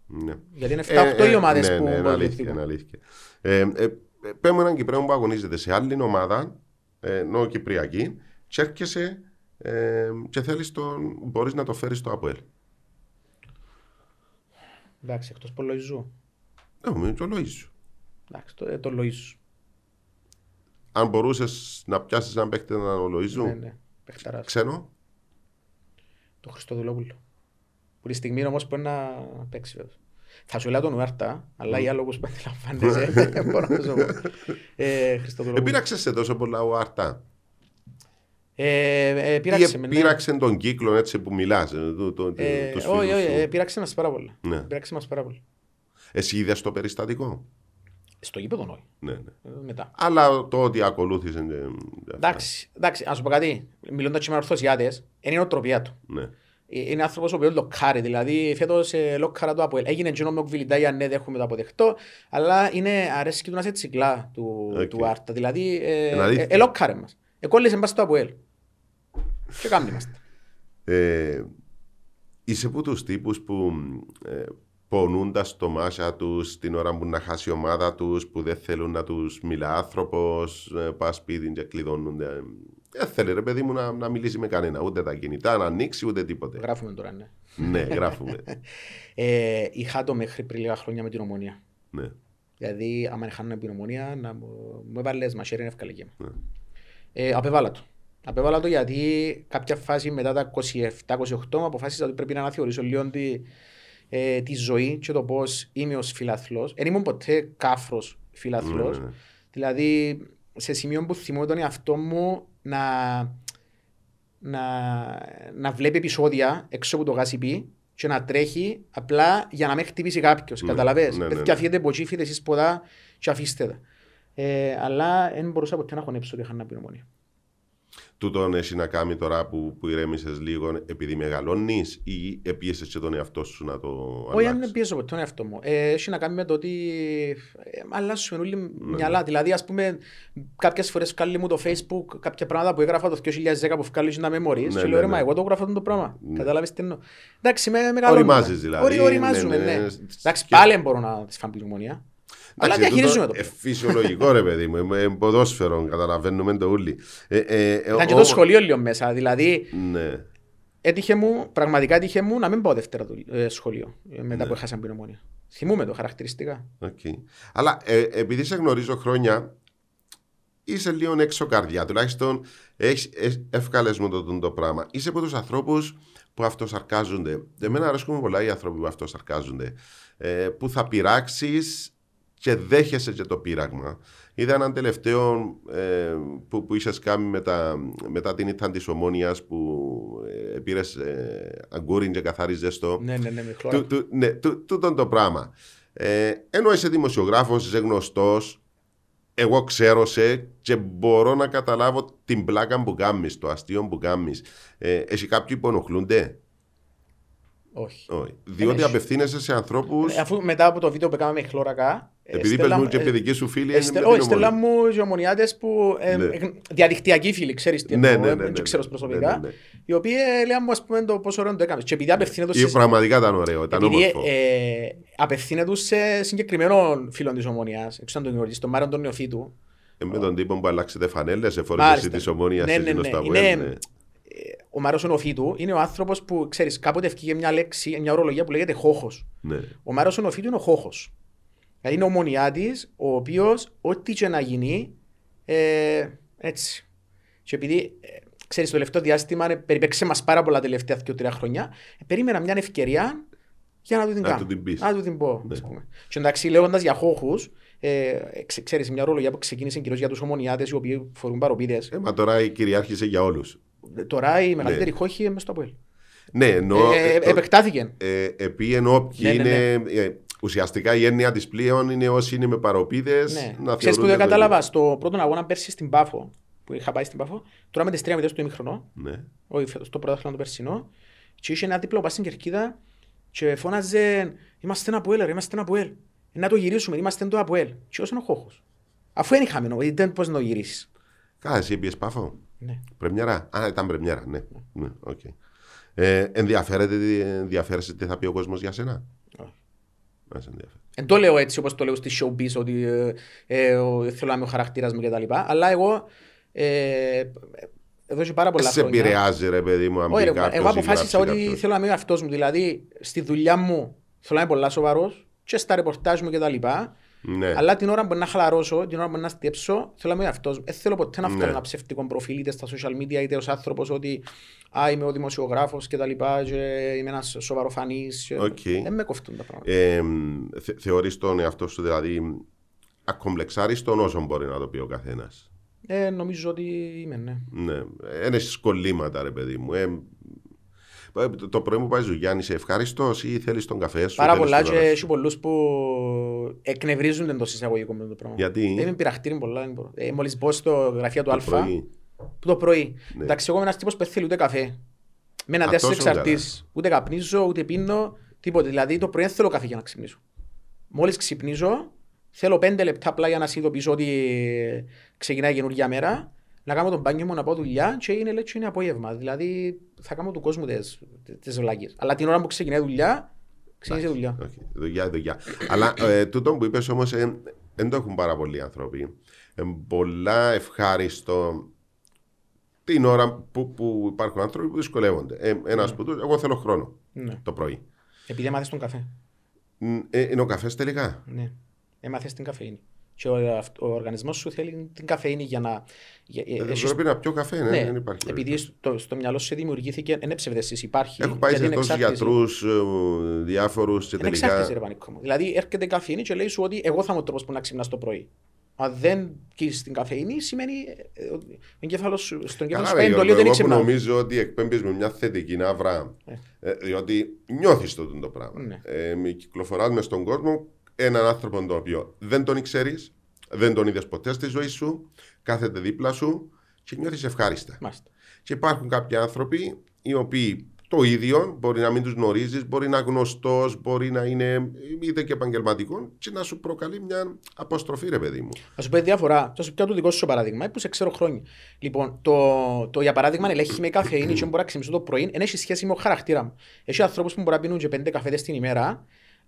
Ναι. Γιατί είναι 7-8 Ε, οι ε, ομάδες ναι, που ναι, είναι μπορούν να αλήθεια, διεκδικούν. είναι αλήθεια. Ε, ε, ε, πες μου έναν Κυπρέο που αγωνίζεται σε άλλη ομάδα, ε, ενώ Κυπριακή, και έρχεσαι ε, και θέλεις τον, μπορείς να το φέρεις στο ΑΠΟΕΛ. Εντάξει, εκτός Πολογιζού. Ναι, μου το λόγεις Εντάξει, το, ε, το Λοΐζου. Αν μπορούσες να πιάσεις έναν παίκτη έναν Λοΐζου, Ναι, ναι, παιχταράς. ξένο, Το Χριστοδουλόπουλο. Που τη στιγμή όμως μπορεί να παίξει βέβαια. Θα σου λέω τον Ουέρτα, αλλά για λόγους που αντιλαμβάνεσαι, δεν μπορώ να σου πω. Ε, Χριστοδουλόπουλο. επήραξε σε τόσο πολλά ο Αρτά. Ε, ε, Ή πείραξε με, ναι. επήραξε τον κύκλο έτσι που μιλάς, ε, του- του- Ε, τους Όχι, φίλους όχι, σου. ε, πείραξε μας πάρα πολύ. Ναι. Πείραξε μας πάρα πολύ. Εσύ είδες το περιστατικό; Στο γήπεδο όχι. Ναι, ναι. Ε, Μετά. Αλλά το ότι ακολούθησε. ε, ε, Εντάξει, εντάξει, να σου πω κάτι. Μιλώντας και με Ορθοδοξιάτες, είναι η νοοτροπία του. Ναι. Ε, Είναι άνθρωπος ο οποίος λοκάρει, δηλαδή φέτος ε, λοκάρα το Αποέλ. Έγινε εκείνο με ο Κβιλιτάγια, ναι, δέχομαι το αποδεχτώ, αλλά είναι αρέσκει του να είσαι τσίκλα του, Οκ. του Άρτα. Δηλαδή, ε, Είναι αλήθεια. ε, ε, λοκάρε μας. Εκόλλησε μας στο Αποέλ. Και κάνουμε είμαστε. Ε, είσαι από τους τύπους που ε, πονούν τα στομάχια τους την ώρα που να χάσει η ομάδα τους, που δεν θέλουν να τους μιλά άνθρωπος, ε, πας σπίτι και κλειδώνονται. Δεν θέλει ρε παιδί μου να, να μιλήσει με κανένα, ούτε τα κινητά, να ανοίξει ούτε τίποτε. Γράφουμε τώρα, ναι. ναι, γράφουμε. Ε, είχα το μέχρι πριν λίγα χρόνια με την ομονία. ναι. Δηλαδή, άμα είχαν την ομονία, να μου μου έβαλες μαχαίρι είναι ευκαλική Ναι. μου. Ε, απέβαλα το. Απέβαλα το γιατί κάποια φάση μετά τα 27-28 μου αποφάσισα ότι πρέπει να αναθεωρήσω λίγο τη, ε, τη ζωή και το πώς είμαι ως φιλαθλός. Δεν ήμουν ποτέ κάφρος φιλαθλός. Ναι, ναι, ναι. Δηλαδή, σε σημείο που θυμώ τον εαυτό μου να, να, να βλέπει επεισόδια έξω από το γάσιπι και να τρέχει απλά για να με χτυπήσει κάποιος. Ναι, Καταλαβες; ναι, ναι, Παιδιά, ναι. φύγετε από εκεί, φύγετε εσείς ποδά και αφήστε τα. Ε, αλλά δεν μπορούσα ποτέ να χωνέψω ότι είχα να πει ομονία. Τούτον έχει να κάνει τώρα που, που ηρέμησες λίγο επειδή μεγαλώνεις ή επίεσαι και τον εαυτό σου να το Όχι, αν αλλάξεις; πιέζω ποτέ τον εαυτό μου. Ε, έχει να κάνει με το ότι ε, αλλάσουμε όλοι Ναι. μυαλά. Δηλαδή, ας πούμε, κάποιες φορές βγάλει μου το Facebook κάποια πράγματα που έγραφα το 2010 που βγάλεις να memories Ναι, και ναι, λέω ρε ναι. μα εγώ το γράφω αυτό το πράγμα. Ναι. Κατάλαβες τι εννοώ. Εντάξει, με μεγαλώνουμε. Οριμάζεις δηλαδή. Ορι- Οριμάζουμε, Ναι, ναι. ναι. Εντάξει, Και- πάλι μπορώ να τις φάμε πλημμονία. Αλλά Εντάξει, διαχειρίζουμε τούτο, το. ε, φυσιολογικό ρε παιδί μου, ε, ποδόσφαιρο, καταλαβαίνουμε το ούλλοι. Ε, ε, ε, Ήταν και το όμως- σχολείο λίγο μέσα. Δηλαδή, Ναι. έτυχε μου, πραγματικά έτυχε μου να μην πάω Δευτέρα του ε, σχολείο ε, μετά Ναι. που έχασα την ομονία. Θυμούμε το χαρακτηριστικά. Οκ. Αλλά ε, επειδή σε γνωρίζω χρόνια, είσαι λίγο έξω καρδιά. Τουλάχιστον έχεις, ε, έφκαλες μου το, το πράγμα. Είσαι από τους ανθρώπους που αυτοσαρκάζονται. Εμένα αρέσκουν πολλά οι άνθρωποι που αυτοσαρκάζονται. Ε, που θα πειράξεις και δέχεσαι και το πείραγμα. Είδα έναν τελευταίο ε, που, που είχες κάνει μετά, μετά την ήττα της ομόνιας που ε, πήρες ε, αγκούριν και καθάριζες το. Ναι, ναι, ναι, με χλώρα. Του, του, ναι, του, τούτον το πράγμα. Ε, ενώ είσαι δημοσιογράφος, είσαι γνωστός, εγώ ξέρω σε και μπορώ να καταλάβω την πλάκα που κάνεις, το αστείο που κάνεις. Ε, έχει κάποιοι που ενοχλούνται; Όχι. Όχι. Διότι έχει. απευθύνεσαι σε ανθρώπους. Ε, Αφού μετά από το βίντεο που κάναμε με χλώρακα. ε, Επειδή στέλνα- παίζουν και ε, παιδικοί σου φίλοι. ε, είναι στε- με Όχι, την στέλνα ομόνια. μου και ομονιάτες που ε, Ναι. ε, διαδικτυακοί φίλοι, ξέρεις τι Ναι, εννοώ, ναι, ε, ναι, δεν ναι, ξέρω ναι. προσωπικά, Ναι, ναι, ναι. οι οποίοι ε, λέγαν μου ας πούμε το πόσο ωραίο το έκαμε. Και επειδή απευθύνεται Ή σε, Πραγματικά ήταν ωραίο, ήταν επειδή, όμορφο. ε, απευθύνεται σε συγκεκριμένων φίλων της ομονίας, έξω να τον γνωρίζεις, τον Μάριον τον Νεοφίτου, Ε, με τον τύπο που αλλάξετε φανέλες, εφόρησε Μάλιστα. τη ομόνιας Ναι, ναι, ναι. Στο Είναι- Αποέλ. ναι. ο Μάρος ο Νεοφίτου είναι ο άνθρωπος που, ξέρεις, κάποτε ευκήγε μια λέξη, μια ορολογία που λέγεται χόχος. Ναι. Ο Μάρος ο Νεοφίτου είναι ο χόχος. Δηλαδή είναι ο μονιάτης, ο οποίος ό,τι και να γίνει, ε, έτσι. Και επειδή, ε, ξέρεις, το τελευταίο διάστημα ε, περιπέξε μας πάρα πολλά τελευταία 2-3 χρόνια, ε, περίμενα μια ευκαιρία για να του την Να κάνω. του την πεις. Να του την πω, Ναι. ας πούμε. Και εντάξει, λέγοντας για χόχους, ε, ξε- ξέρεις, μια ορολογία που ξεκίνησε κυρίως για τους ομονιάτες οι οποίοι φορούν παροπίδες. Ε, μα τώρα η κυριάρχησε για όλους. Τώρα η μεγαλύτερη χόχη είναι μες στο Αποέλ. Ναι, εννοώ. Ε, ε, το- επεκτάθηκε. ε, επίεν όποιοι Ναι, ναι, είναι. ε, ουσιαστικά η έννοια της πλέον είναι όσοι είναι με παροπίδες. Ναι. να Ξέρεις που θεωρούνται δεν κατάλαβα; παιδί. στο πρώτο αγώνα πέρσι στην Πάφο, που είχα πάει στην Πάφο, τώρα με τις 3 στο ημιχρονό, Ναι. όχι φέτος, το πρωτάθλημα το περσινό, και είχε ένα δίπλο πας στην Κερκίδα και φώναζε «Είμαστε ένα Αποέλ, ρε, είμαστε ένα Αποέλ. Ε, Να το γυρίσουμε, είμαστε το Αποέλ». Και όσο είναι ο Χόχος. Αφού δεν είχαμε, νο- δεν πώς να το γυρίσεις. Καλά, εσύ πήες Πάφο. Ναι. Πρεμιέρα; Α, ήταν πρεμιέρα, ναι. ναι οκ. Ε, ενδιαφέρεται, τι- ενδιαφέρεσαι τι θα πει ο κόσμος για σένα; Όχι. Δεν σε ενδιαφέρει. Εν το λέω έτσι όπως το λέω στη showbiz ότι ε, ε, ο- θέλω να είμαι ο χαρακτήρας μου κτλ. Αλλά εγώ ε, εδώ και πάρα πολλά Σε χρόνια. επηρεάζει, ρε παιδί μου, αν Όχι, πει ρε, κάποιος εγώ ή αποφάσισα γράψει ότι κάποιος. θέλω να είμαι αυτός μου. Δηλαδή, στη δουλειά μου θέλω να είμαι πολλά σοβαρός και στα ρεπορτάζ μου κτλ. Ναι. Αλλά την ώρα που να χαλαρώσω, την ώρα που να στέψω, θέλω να είμαι αυτός μου. Δεν θέλω ποτέ να βγάλω Ναι. ένα ψευτικό προφίλ είτε στα social media είτε ως άνθρωπος ότι α, είμαι ο δημοσιογράφος και τα λοιπά και είμαι ένας σοβαροφανής. και- Οκ. Δεν με κόφτουν τα πράγματα. Ε, θε, θεωρείς τον εαυτό σου δηλαδή ακομπλεξάριστον όσο μπορεί να το πει ο καθένας; Ε, νομίζω ότι είμαι, ναι. Ναι. Ένα κολλήματα, ρε παιδί μου. Ε, ε, το- το πρωί μου πάει δουλειά, είσαι ευχάριστος ή θέλεις τον καφέ σου. Πάρα θέλεις πολλά την και ώρα σου; έχει πολλούς που εκνευρίζουν εντός εισαγωγικών με το πράγμα. Γιατί; Δεν είμαι πειραχτήρι πολλά. δεν μπορώ. Ε, μόλις μπω στο γραφείο του Το Α, πρωί; που το πρωί. Ναι. Εντάξει, εγώ είμαι ένας τύπος που δεν θέλει ούτε καφέ. Με ένα Α, τέσσερις τόσο εξαρτήσεις. Ούτε καπνίζω, ούτε πίνω, τίποτε. Δηλαδή το πρωί δεν θέλω καφέ για να ξυπνήσω. Μόλις ξυπνήσω, θέλω πέντε λεπτά απλά για να συνειδητοποιήσω ότι ξεκινάει η καινούργια μέρα, να κάνω τον μπάνιο μου να πάω δουλειά και είναι λέει και είναι απόγευμα. Δηλαδή θα κάνω του κόσμου τις, τις βλάκες. Αλλά την ώρα που ξεκινάει η δουλειά, ξεκινάει η δουλειά. Όχι, δουλειά, δουλειά. Αλλά ε, τούτο που είπες όμως δεν το έχουν πάρα πολλοί άνθρωποι. Ε, πολλά ευχάριστο την ώρα που, που υπάρχουν άνθρωποι που δυσκολεύονται. Ε, Ένας από τους, εγώ θέλω χρόνο Ναι. το πρωί. Επειδή έμαθες τον καφέ. Μ, Ε, είναι ο καφές τελικά; Ναι. Έμαθες την καφέινη. Και ο, αυ- ο οργανισμός σου θέλει την καφέινη για να... Για, Ε, έχεις- πρέπει να πιω καφέ, ναι, ναι, δεν υπάρχει. επειδή στο, στο μυαλό σου δημιουργήθηκε, είναι ψευδεστής, υπάρχει. Έχω πάει για σε την τόσους εξάρτηση. γιατρούς, διάφορους και Είναι εξάρτηση, ρε τελικά. πανικό μου. Δηλαδή έρχεται καφέινη και λέει σου ότι εγώ θα είμαι ο τρόπος που να ξυπνάς το πρωί. Αν δεν κοίσεις την καφέινη, σημαίνει ε, ότι ο εγκέφαλος σου, στον εγκέφαλο σου Καλά, πάει ρε, εντολή Γιώργο, ότι δεν εγώ που ξυπνάω. νομίζω ότι εκπέμπεις με μια θετική ναύρα. Ε. Ε, διότι νιώθεις το, το πράγμα. Ναι. Ε, μη κυκλοφοράς μες στον κόσμο έναν άνθρωπο τον οποίο δεν τον ξέρει, δεν τον είδες ποτέ στη ζωή σου, κάθεται δίπλα σου και νιώθεις ευχάριστα. Μάλιστα. Και υπάρχουν κάποιοι άνθρωποι οι οποίοι το ίδιο μπορεί να μην τους γνωρίζεις, μπορεί να είναι γνωστός, μπορεί να είναι είτε και επαγγελματικό και να σου προκαλεί μια αποστροφή, ρε παιδί μου. Θα σου πω τη διαφορά. Θα σου πω το δικό σου παράδειγμα, που σε ξέρω χρόνια. Λοιπόν, το, το για παράδειγμα, ελέγχει με καφέινη και μπορεί να ξυπνήσω το πρωί, δεν έχει σχέση με το χαρακτήρα μου. Έχει ανθρώπους που μπορεί να πίνουν και πέντε καφέδες την ημέρα,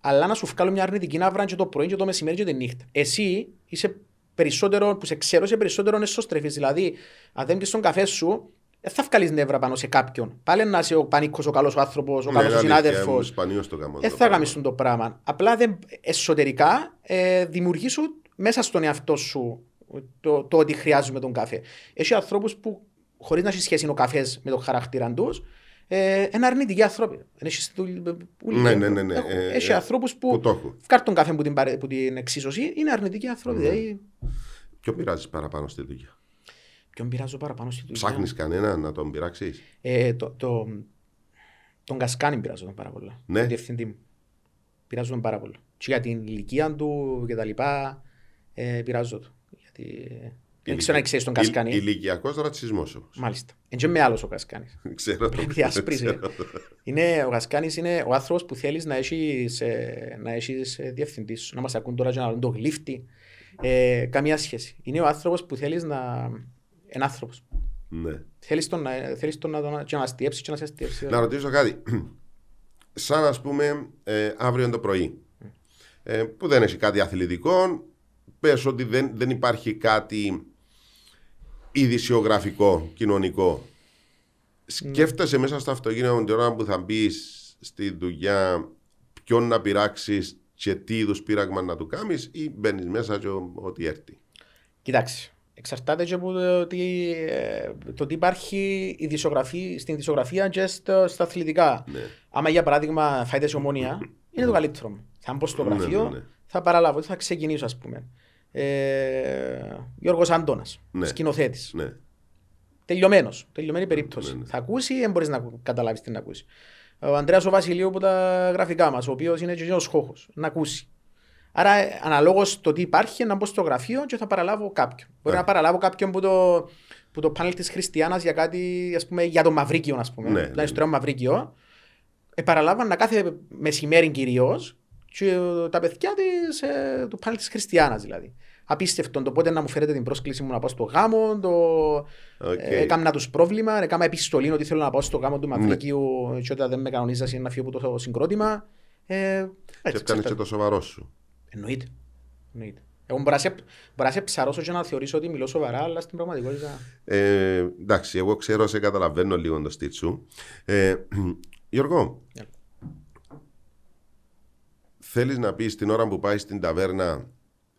αλλά να σου βγάλουν μια αρνητική ναύρα και το πρωί και το μεσημέρι και τη νύχτα. Εσύ είσαι περισσότερο, που σε ξέρω, είσαι περισσότερο εσωστρεφή. Δηλαδή, αν δεν πιεις τον καφέ σου, δεν θα βγάλεις νεύρα πάνω σε κάποιον. Πάλι να είσαι ο πανίκο, ο καλός άνθρωπος, ο καλός συνάδελφος. Σπανίως το κάνω. Δεν θα γαμίσουν το πράγμα. Απλά δεν, εσωτερικά ε, δημιουργήσουν μέσα στον εαυτό σου το, το ότι χρειάζομαι τον καφέ. Έχει ανθρώπους που χωρίς να έχεις σχέση ο καφές με τον χαρακτήρα τους, ε, είναι αρνητικοί άνθρωποι. Δεν έχεις δουλ- ούλοι. Ναι, ναι, ναι, ναι. Έχω- Ε, Έχει ε, ανθρώπους που που το έχουν. βγάλουν τον καφέ που την, παρε- που την εξίσωση, είναι αρνητικοί άνθρωποι. Δηλαδή, Ποιο πειράζεις παραπάνω στη δουλειά; ποιον πειράζω παραπάνω στη δουλειά; Ψάχνεις κανένα να τον πειράξεις; Ε, το, το, τον Κασκάνη πειράζω τον πάρα πολλά. Ναι. Τον διευθυντή μου. Πειράζω τον πάρα πολύ. Και για την ηλικία του και τα λοιπά, ε, πειράζω το. Γιατί Δεν ξέρω αν ξέρεις τον Κασκάνη. Ηλικιακός ρατσισμός όμως. Μάλιστα. Εν και μεγάλος ο Κασκάνης. Ξέρω το. Πρέπει διάσπρηση. ξέρω το. Είναι, ο Κασκάνης είναι ο άνθρωπος που θέλεις να έχεις, ε, να έχεις ε, διευθυντής σου. Να μας ακούν τώρα και να λένε το γλύφτη. Ε, καμία σχέση. Είναι ο άνθρωπος που θέλεις να... Ένα άνθρωπος. Ναι. Θέλεις τον να, θέλεις τον να, τον, και να αστιέψει και να σε αστιέψει. Να ρωτήσω κάτι. Σαν ας πούμε ε, αύριο το πρωί ε, που δεν έχει κάτι αθλητικό πες ότι δεν, δεν υπάρχει κάτι ειδησιογραφικό, κοινωνικό. Σκέφτεσαι μέσα στο αυτοκίνητο την ώρα που θα μπεις στη δουλειά ποιον να πειράξεις και τι είδους πείραγμα να του κάνεις, ή μπαίνεις μέσα και ο- ό,τι έρθει. Κοιτάξτε, εξαρτάται και από το τι, ε, το τι υπάρχει η δισογραφή, στην δισογραφία και στο, στα αθλητικά. Ναι. Άμα για παράδειγμα φάτε σε ομόνια, είναι το καλύτερο μου. Θα μπω στο Ναι, γραφείο, ναι, ναι. θα παραλάβω, θα ξεκινήσω ας πούμε. Ε, Γιώργος Αντώνας, Ναι. σκηνοθέτης. Ναι. Τελειωμένος. Τελειωμένη περίπτωση. Ναι, ναι. Θα ακούσει, δεν μπορείς να καταλάβεις τι να ακούσει. Ο Ανδρέας ο Βασιλείου από τα γραφικά μας, ο οποίος είναι και ο σχόχο, να ακούσει. Άρα, αναλόγως το τι υπάρχει, να μπω στο γραφείο και θα παραλάβω κάποιον. Μπορεί Ναι. να παραλάβω κάποιον που το, που το πάνελ της Χριστιανάς για κάτι, ας πούμε, για το Μαυρίκιο, ας πούμε. Ναι, Ναι, ναι, ναι, στο Μαυρίκιο. Ε, παραλάβανα κάθε μεσημέρι κυρίω και ε, τα παιδιά της, ε, του πάνελ της Χριστιανάς δηλαδή. Απίστευτο το πότε να μου φέρετε την πρόσκληση μου να πάω στο γάμο, το, Οκ. ε, Έκανα τους πρόβλημα, έκανα επιστολή ότι θέλω να πάω στο γάμο του Ναι. Μαυρίκιου και όταν δεν με κανονίζασαι να φύγω από το συγκρότημα. Ε, Και έτσι, πιάνει και ξέρετε. το σοβαρός σου. Εννοείται. Εννοείται. Εγώ μπορώ να σε, μπορώ να σε ψαρώσω και να θεωρήσω ότι μιλώ σοβαρά, αλλά στην πραγματικότητα... Ε, εντάξει, εγώ ξέρω, σε καταλαβαίνω λίγο το στυλ σου. Ε, Γιώργο, Ναι. θέλεις να πεις την ώρα που πάει στην ταβέρνα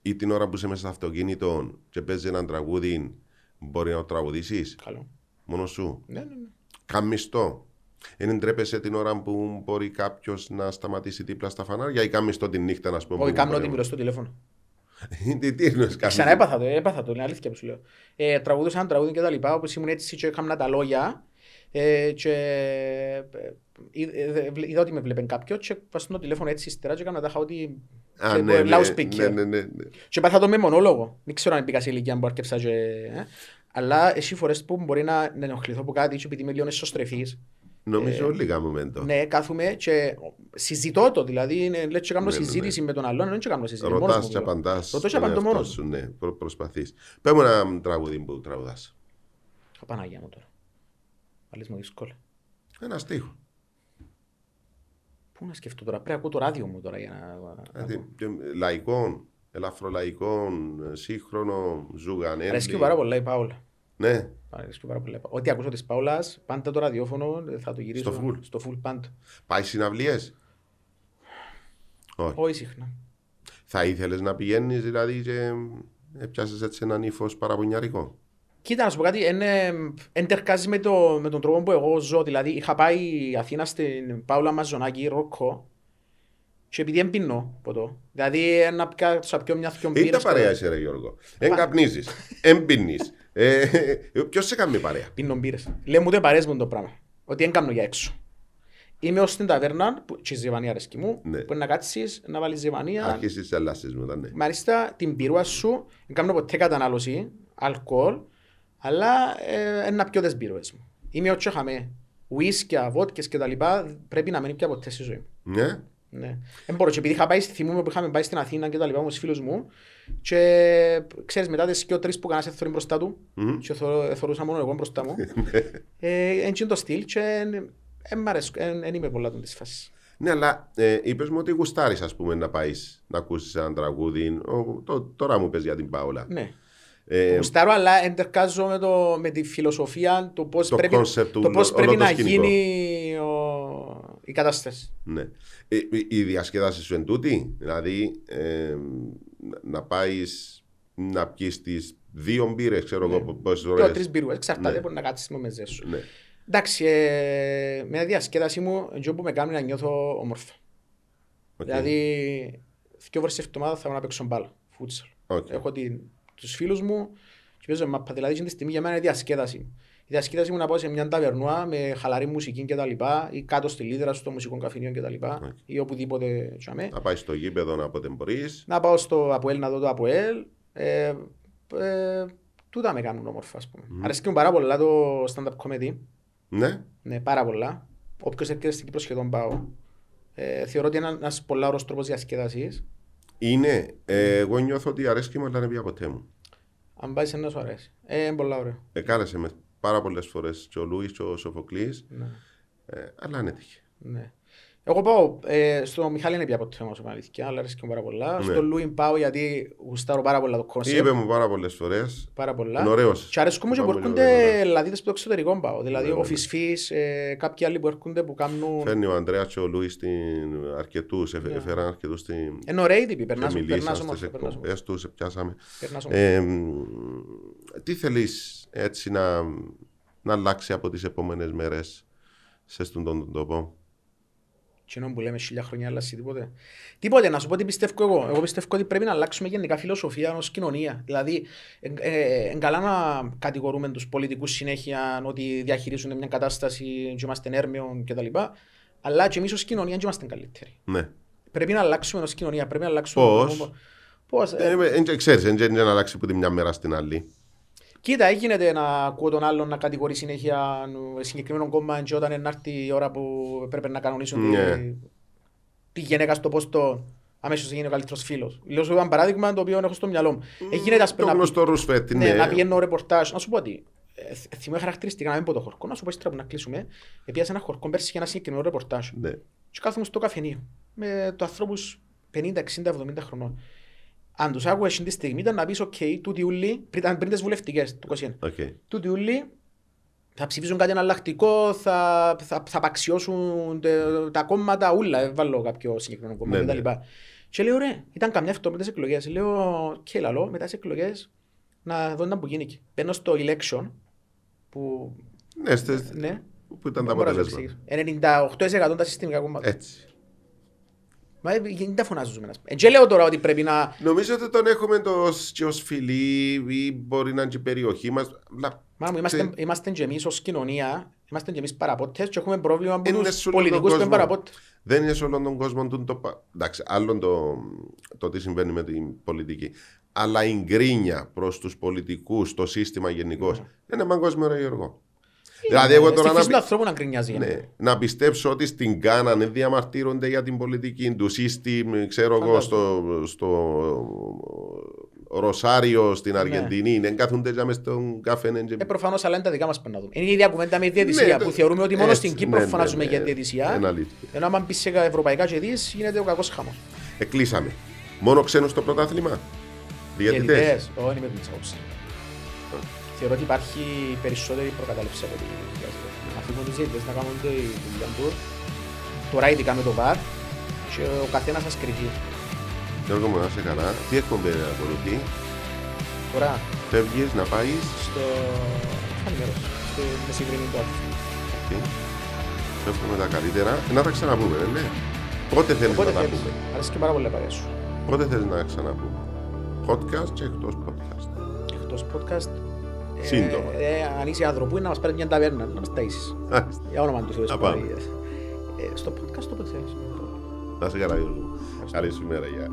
ή την ώρα που είσαι μέσα στο αυτοκίνητο και παίζεις ένα τραγούδι, μπορεί να το τραγουδήσεις; Καλό. μόνος σου; Ναι, ναι, ναι. Κάμεις το. Δεν τρέπεσαι την ώρα που μπορεί κάποιος να σταματήσει δίπλα στα φανάρια ή κάμεις το τη νύχτα, να πούμε. Όχι, που κάνω μπορεί ότι να- μιλώ στο τηλέφωνο. Τι- Τι εννοείς, κάνεις; Ξανά έπαθα το, έπαθα το, είναι αλήθεια που σου λέω. Ε, τραγουδούσα ένα τραγούδι και τα λοιπά, όπως ήμουν έτσι και έκανα τα λόγια ε, και ε, είδα- είδα- είδα ότι με βλέπε κάποιο και πας στο τηλέφωνο έτσι ύστερα και έκανα τα είχα ότι Α, και ναι, ναι, loudspeaker. ναι, ναι, ναι, ναι. Και πάθα το με μονόλογο. Δεν ξέρω αν πήγα σε ηλικία που αρκεψα και... ε. Αλλά εσύ φορές που μπορεί να, να ενοχληθώ από κάτι και επειδή είμαι λίγο εσωστρεφής, Νομίζω όλοι κάνουμε το. Ε, ναι, κάθομαι και συζητώ το. Δηλαδή, είναι, λες και κάνω Ναι, ναι, ναι. συζήτηση με τον άλλον, δεν και κάνω συζήτηση. μόνος Ρωτάς μου και μιλώ. απαντάς Ρωτώ και στον απαντώ εαυτό μόνος σου, μου. ναι, προ, προσπαθείς. Πες μου ένα τραγούδι που τραγουδάς. Απανάγια μου τώρα. Πάλι μου δύσκολο. Ένα στίχο. Πού να σκεφτώ τώρα, πρέπει να ακούω το ράδιο μου τώρα για να... Δηλαδή, και λαϊκό, ελαφρολαϊκό, σύγχρονο, ζουγανέλη. Αρέσκει πάρα πολλά η Πάολα. Ναι, Αρέσκει πάρα πολλά. Ό,τι ακούσω της Πάολας, πάντα το ραδιόφωνο ε, θα το γυρίσω. Στο full. Στο full πάντα. πάει συναυλίες; Όχι. Όχι συχνά. Θα ήθελες να πηγαίνεις δηλαδή και έπιασες έτσι έναν ύφος παραπονιαρικό. Κοίτα, να σου πω κάτι, δεν τερκάζει με, το, με τον τρόπο που εγώ ζω. Δηλαδή, είχα πάει Αθήνα στην Πάολα Μαζονάκη, Ροκό, και επειδή δεν πίνω ποτό. Δηλαδή, ε, να πιάσω πιο μια δυο Ή τα μπύρες και- παρέα είσαι ρε Γιώργο. Εν καπνίζεις, εν πίνεις. Ε, Ποιος σε κάνει παρέα; Πίνω μπύρες. Λέει μου δεν παρέσει μου το πράγμα. Ότι δεν κάνω για έξω. Είμαι ως την ταβέρνα, που- και η ζεβανία αρέσκει μου, Ναι. που είναι να κάτσεις, να βάλεις ζεβανία. Αρχίσεις τις ελάσεις μου, ναι. Μάλιστα, την πυρούα σου, δεν κάνω ποτέ κατανάλωση, αλκοόλ, αλλά ε, να πιω τις πυρούες μου. Είμαι ό,τι είχαμε. Ουίσκια, βότκες και τα λοιπά, πρέπει να μην πια ποτέ στη ζωή μου. Ναι. Ναι. Δεν μπορώ. Και επειδή είχα πάει, θυμούμαι που είχαμε πάει στην Αθήνα και τα λοιπά με τους φίλους μου και ξέρεις μετά τις και τρεις που κανένας έθωρε μπροστά του Μμμ. και θω- θωρούσα μόνο εγώ μπροστά μου. ε, έτσι είναι το στυλ και δεν μ' αρέσει, δεν είμαι πολλά των της φάσης. Ναι, αλλά ε, είπες μου ότι γουστάρεις, ας πούμε, να πάεις να ακούσεις ένα τραγούδι. Ο, το, τώρα μου πες για την Πάολα. Ναι. Ε, Γουστάρω, αλλά εντερκάζω με, το, με τη φιλοσοφία το πώς Το πρέπει, concept του το πώς όλο πρέπει το να σκηνικό. γίνει ο, η κατάσταση. ναι. Ε, η διασκέδαση σου εν τούτη, δηλαδή ε, να πάεις να πιεις τις δύο μπύρες, ξέρω εγώ πόσες Δύο ώρε. τρεις μπυρούες, εξαρτάται, Ναι. μπορεί να κάτσεις με μεζές σου. Ναι. Εντάξει, ε, με τη διασκέδαση μου, αυτό που με κάνει να νιώθω όμορφα. Οκ. Δηλαδή, δύο φορές την εβδομάδα θα πάω να παίξω μπάλα, φούτσαλ. Οκ. Έχω την, τους φίλους μου και παίζω μάπα. Δηλαδή, αυτή τη στιγμή για μένα είναι διασκέδαση. Η διασκέδαση μου να πάω σε μια ταβερνούα με χαλαρή μουσική και τα λοιπά ή κάτω στη Λήδρα στο μουσικό καφενείο και τα λοιπά Οκ. ή οπουδήποτε τζιαμέ. Να πάεις στο γήπεδο να όποτε μπορείς. Να πάω στο Αποέλ να δω το Αποέλ. Ε, ε, Τούτα με κάνουν όμορφα, ας πούμε. Αρέσκει μου πάρα πολλά το stand-up comedy. Ναι. Ναι, πάρα πολλά. Όποιος έρχεται στην Κύπρο σχεδόν πάω. Ε, θεωρώ ότι είναι ένας πολλά ωραίος τρόπος διασκέδασης. Είναι. Ε, εγώ νιώθω ότι αρέσκει μου, αλλά δεν πια ποτέ μου. Αν πάει σε να σου αρέσει. Ε, είναι πολλά ωραίο. Εκάλεσε με πάρα πολλές φορές και ο Λούις και ο Σοφοκλής. Ναι. Ε, αλλά αν έτυχε. Ναι. Εγώ πάω, ε, στο Μιχάλη είναι πια ποτέ όμως, αλήθεια, αλλά αρέσκει μου πάρα πολλά. Ναι. Στο Λούιν πάω γιατί γουστάρω πάρα πολλά το κόνσεπτ. Είπε μου πάρα πολλές φορές. Πάρα πολλά. Είναι ωραίος. Και αρέσκουν μου και που Πάμε έρχονται λίγο τώρα. λαδίτες που το εξωτερικό πάω. Δηλαδή Ναι, ο ναι. Φυσφής, ε, κάποιοι άλλοι που έρχονται που κάνουν... Φέρνει ο Ανδρέας και ο Λούις στην αρκετούς. Ναι. Έφεραν αρκετούς στην. Είναι ωραίοι τύποι, Και περνάς περνάς μιλήσαν όμως. στι περνάς όμως. εκπομπέ τους, σε πιάσαμε. Περνάς όμως. Ε, μ, τι θέλεις έτσι να, να αλλάξει από τις επόμενες μέρες σε στον τον τόπο; Κοινό που λέμε χίλια χρόνια αλλάξει τίποτε. Τίποτε, να σου πω τι πιστεύω εγώ. Εγώ πιστεύω ότι πρέπει να αλλάξουμε γενικά φιλοσοφία ως κοινωνία. Δηλαδή, είναι ε, ε, καλά να κατηγορούμε τους πολιτικούς συνέχεια ότι διαχειρίζονται μια κατάσταση και είμαστε έρμεων κτλ. Αλλά και εμείς ως κοινωνία δεν είμαστε καλύτεροι. Ναι. Πρέπει να αλλάξουμε ως κοινωνία. Πρέπει να αλλάξουμε. Πώς; Πώς, ε, Δεν ξέρεις, δεν είναι να αλλάξει από τη μια μέρα στην άλλη. Κοίτα, έγινε να ακούω τον άλλον να κατηγορεί συνέχεια ε, συγκεκριμένο κόμμα και όταν είναι έρθει η ώρα που πρέπει να κανονίσουν Ναι. τη, τη γυναίκα στο πόστο αμέσως γίνει ο καλύτερος φίλος. Λέω σου ένα παράδειγμα το οποίο έχω στο μυαλό μου. Έγινε ας Το πούμε, να, γνωστό Ρουσφέτ, ναι, ναι. να πηγαίνω ρεπορτάζ, να σου πω ότι ε, θ- θυμάμαι χαρακτηριστικά να μην πω το χορκό, να σου πω ύστερα που να κλείσουμε. Επίασε ένα χορκό πέρσι για ένα συγκεκριμένο ρεπορτάζ. Ναι. Και κάθομαι στο καφενείο με το ανθρώπους 50, 60, 70 χρονών. Αν τους άκουγες εκείνη τη στιγμή ήταν να πεις «OK, τούτοι ούλοι, πριν, ήταν πριν τις βουλευτικές του 21, Οκ. τούτοι ούλοι θα ψηφίσουν κάτι εναλλακτικό, θα, θα, θα απαξιώσουν τε- τα κόμματα, ούλα, δεν βάλω κάποιο συγκεκριμένο κόμμα Ναι, κτλ. ναι. λοιπά. Και λέω ρε, ήταν καμιά αυτό με τις εκλογές. Λέω, και λαλώ, μετά τις εκλογές, να δω τι που γίνει εκεί. Μπαίνω στο election, που, Ναι, στις- ναι, που ήταν τα μπορώ να σου αποτελέσματα. εξηγήσω. 98% τα συστημικά κόμματα. Έτσι. Μα ε, δεν τα φωνάζουμε. ας πούμε. Ε, Και λέω τώρα ότι πρέπει να... Νομίζω ότι τον έχουμε το και ως φιλή ή μπορεί να είναι και η περιοχή μας. Αλλά Μα μου, είμαστε, είμαστε και εμείς ως κοινωνία, είμαστε και εμείς παραπότες και έχουμε πρόβλημα με Είναι τους σε όλο τον πολιτικούς που είναι κόσμο. παραπότες. δεν είναι σε όλον τον κόσμο του το. πα- Εντάξει, άλλο το, το τι συμβαίνει με την πολιτική. Αλλά η γκρίνια προς τους πολιτικούς, το σύστημα γενικώς, είναι παγκόσμιο ρε Γιώργο. Δηλαδή, εγώ τώρα Στη να, φύση του πι- ανθρώπου να γκρινιάζει. ναι, να πιστέψω ότι στην Κάνα δεν διαμαρτύρονται για την πολιτική του ή στην, ξέρω εγώ, στο, στο Ροσάριο στην Αργεντινή. Δεν κάθονται για μες στον καφέ. ναι, και- Ε, προφανώς, αλλά είναι τα δικά μας που να δούμε. Είναι η ίδια κουβέντα με τη διαιτησία Ναι, που το- θεωρούμε ότι μόνο έτσι, στην Κύπρο ναι, ναι, φωνάζουμε ναι, για ναι. διαιτησία. Είναι αλήθεια. Ενώ άμα μπεις σε ευρωπαϊκά και δεις, γίνεται ο κακός χαμός. Εκλείσαμε. Μόνο ξένος στο πρωτάθλημα; Διαιτητές. Διαιτητές, όχι είναι με την άποψη. Θεωρώ ότι υπάρχει περισσότερη προκατάληψη από ό,τι χρειάζεται. Αφήνουμε τους διαιτητές να κάνουν τη δουλειά τους. Τώρα ειδικά με το VAR και ο καθένας σας κριτεί. Γιώργο μου, να σε καλά. Τι εκπομπή ακολουθεί. Τώρα Φεύγεις να πάεις; στο... θα ενημερώσω. Στο μεσημβρινή του Άλφα. Τι. Εύχομαι τα καλύτερα. Να τα ξαναπούμε, ε, ναι. Πότε θέλεις Οπότε να τα θέλεις. πούμε; Αρέσει και πάρα πολύ η παρέα σου. Πότε θέλεις να ξαναπούμε; Podcast και εκτός podcast. Εκτός podcast. Ε, Σύντομα. Ε, αν είσαι άνθρωπο να μας πάρει μια ταβέρνα, να μας ταΐσεις. Μάλιστα. Για όνομα του Θεού. Να πάμε. Ε, στο podcast το θέλεις. Να σε καλά, Γιώργο. Καλή σου μέρα, γεια.